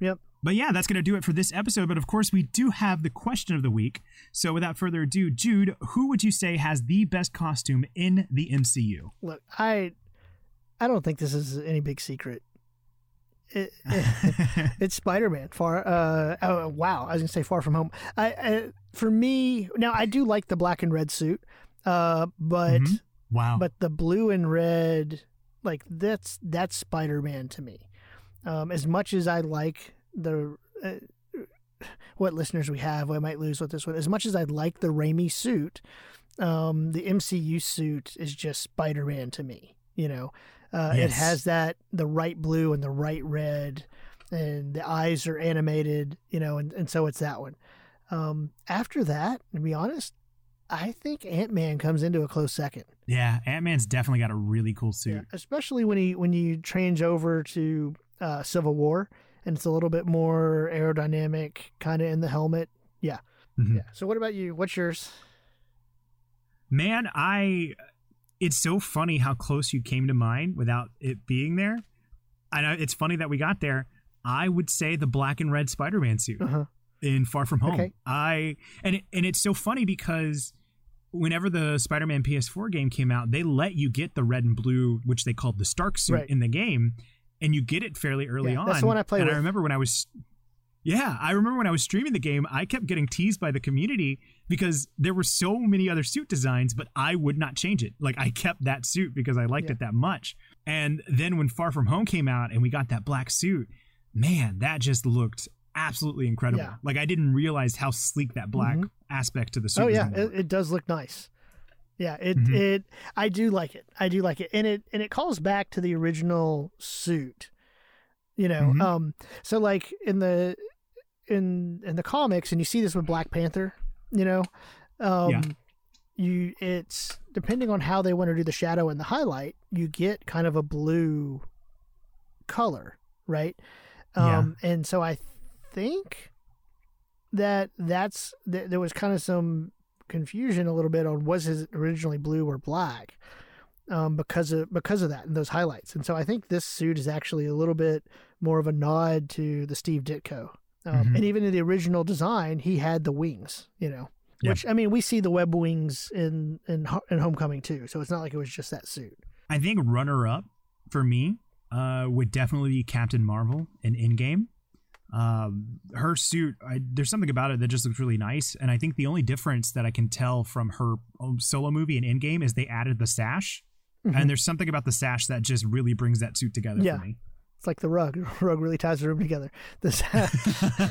Yep. But yeah, that's going to do it for this episode. But of course, we do have the question of the week. So without further ado, Jude, who would you say has the best costume in the MCU? Look, I I don't think this is any big secret. It, it's Spider Man. Far. Uh, oh, wow. I was gonna say Far From Home. I, I for me now I do like the black and red suit, uh, but Mhm. wow. but the blue and red, like that's that's Spider Man to me. Um, as much as I like the. Uh, what listeners we have, I might lose with this one. As much as I like the Raimi suit, um, the MCU suit is just Spider Man to me. You know, uh, it has that the right blue and the right red, and the eyes are animated. You know, and, and so it's that one. Um, after that, to be honest, I think Ant Man comes into a close second. yeah, Ant Man's definitely got a really cool suit. Yeah, especially when he when you change over to uh, Civil War and it's a little bit more aerodynamic, kind of in the helmet. Yeah, Mhm. yeah. So what about you? What's yours? Man, I. It's so funny how close you came to mine without it being there. I know it's funny that we got there. I would say the black and red Spider-Man suit. Uh-huh. in Far From Home. Okay. I and it, and it's so funny because whenever the Spider-Man PS4 game came out, they let you get the red and blue, which they called the Stark suit Right. in the game, and you get it fairly early Yeah, on. that's the one I played And with. I remember when I was. Yeah, I remember when I was streaming the game, I kept getting teased by the community because there were so many other suit designs, but I would not change it. Like I kept that suit because I liked Yeah. it that much. And then when Far From Home came out and we got that black suit, man, that just looked absolutely incredible. Yeah. Like I didn't realize how sleek that black Mhm. aspect to the suit. Oh yeah, it, it does look nice. Yeah, it Mhm. it I do like it. I do like it, and it and it calls back to the original suit. You know, Mhm. um, so like in the in in the comics, and you see this with Black Panther. You know, um, Yeah. you it's depending on how they want to do the shadow and the highlight, you get kind of a blue color, right? Yeah. Um, and so I think that that's th- there was kind of some confusion a little bit on was it originally blue or black um, because of because of that and those highlights. And so I think this suit is actually a little bit more of a nod to the Steve Ditko. Um, Mhm. And even in the original design, he had the wings, you know. Yeah. Which I mean, we see the web wings in in in Homecoming too, so it's not like it was just that suit. I think runner up for me uh, would definitely be Captain Marvel in Endgame. Um, her suit, I, there's something about it that just looks really nice, and I think the only difference that I can tell from her um, solo movie and Endgame is they added the sash, Mhm. and there's something about the sash that just really brings that suit together Yeah. for me. It's like the rug. rug really ties the room together. This,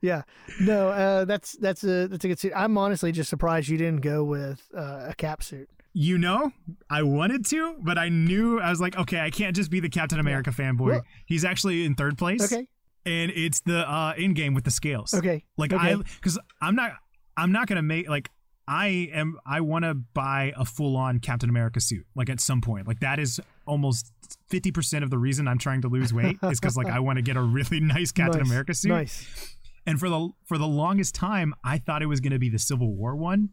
yeah. No, uh, that's that's a that's a good suit. I'm honestly just surprised you didn't go with uh, a cap suit. you know, I wanted to, but I knew I was like, okay, I can't just be the Captain America fanboy. Well- He's actually in third place. Okay. and it's the uh Endgame with the scales. Okay. Like Okay. I because I'm not I'm not gonna make like I am I want to buy a full on Captain America suit like at some point. Like that is almost fifty percent of the reason I'm trying to lose weight is because like I want to get a really nice Captain Nice. America suit. Nice. And for the for the longest time, I thought it was gonna be the Civil War one.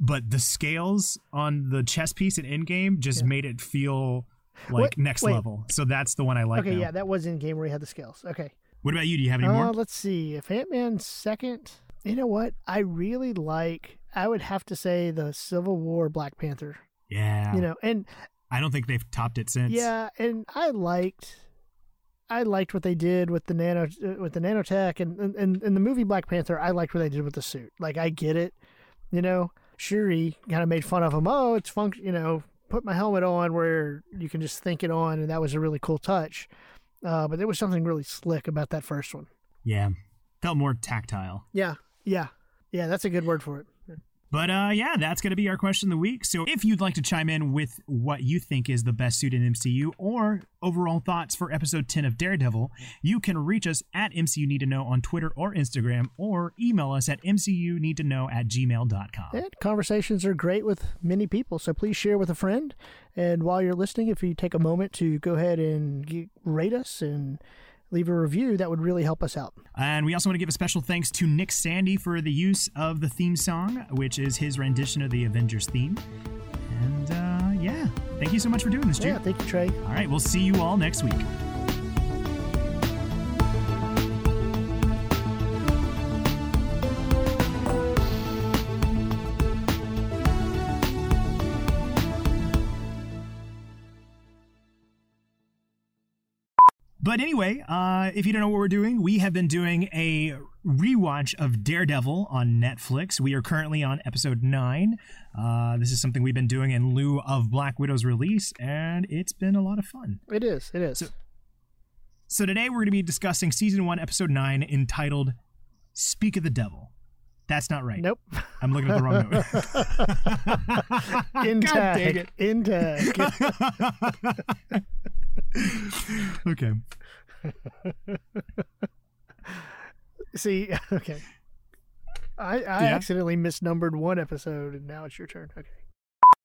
But the scales on the chess piece in Endgame just Yeah. made it feel like Wait, next wait. level. So that's the one I like. okay. now. Yeah, that was Endgame where he had the scales. Okay. What about you? Do you have any Uh, more? let's see. If Ant Man's second, you know what? I really like. I would have to say the Civil War Black Panther. Yeah. You know, and I don't think they've topped it since. Yeah, and I liked, I liked what they did with the nano uh, with the nanotech and and and the movie Black Panther. I liked what they did with the suit. Like I get it, you know. Shuri kind of made fun of him. Oh, it's function. You know, put my helmet on where you can just think it on, and that was a really cool touch. Uh, but there was something really slick about that first one. Yeah, felt more tactile. Yeah, yeah, yeah. That's a good word for it. But uh, yeah, that's going to be our question of the week. So if you'd like to chime in with what you think is the best suit in MCU or overall thoughts for episode 10 of Daredevil, you can reach us at MCU Need to Know on Twitter or Instagram or email us at MCU Need to Know at gmail.com. And conversations are great with many people, so please share with a friend. And while you're listening, if you take a moment to go ahead and rate us and leave a review, that would really help us out. And we also want to give a special thanks to Nick Sandy for the use of the theme song, which is his rendition of the Avengers theme. And uh, yeah, thank you so much for doing this, Jude. Yeah, thank you, Trey. All right, we'll see you all next week. But anyway, uh, if you don't know what we're doing, we have been doing a rewatch of Daredevil on Netflix. We are currently on episode nine. Uh, this is something we've been doing in lieu of Black Widow's release, and it's been a lot of fun. It is. It is. So, so today we're going to be discussing season one, episode nine, entitled "Speak of the Devil." That's not right. Nope. I'm looking at the wrong note. In tag. In tag. okay. See, okay. I, I yeah. accidentally misnumbered one episode, and now it's your turn. Okay.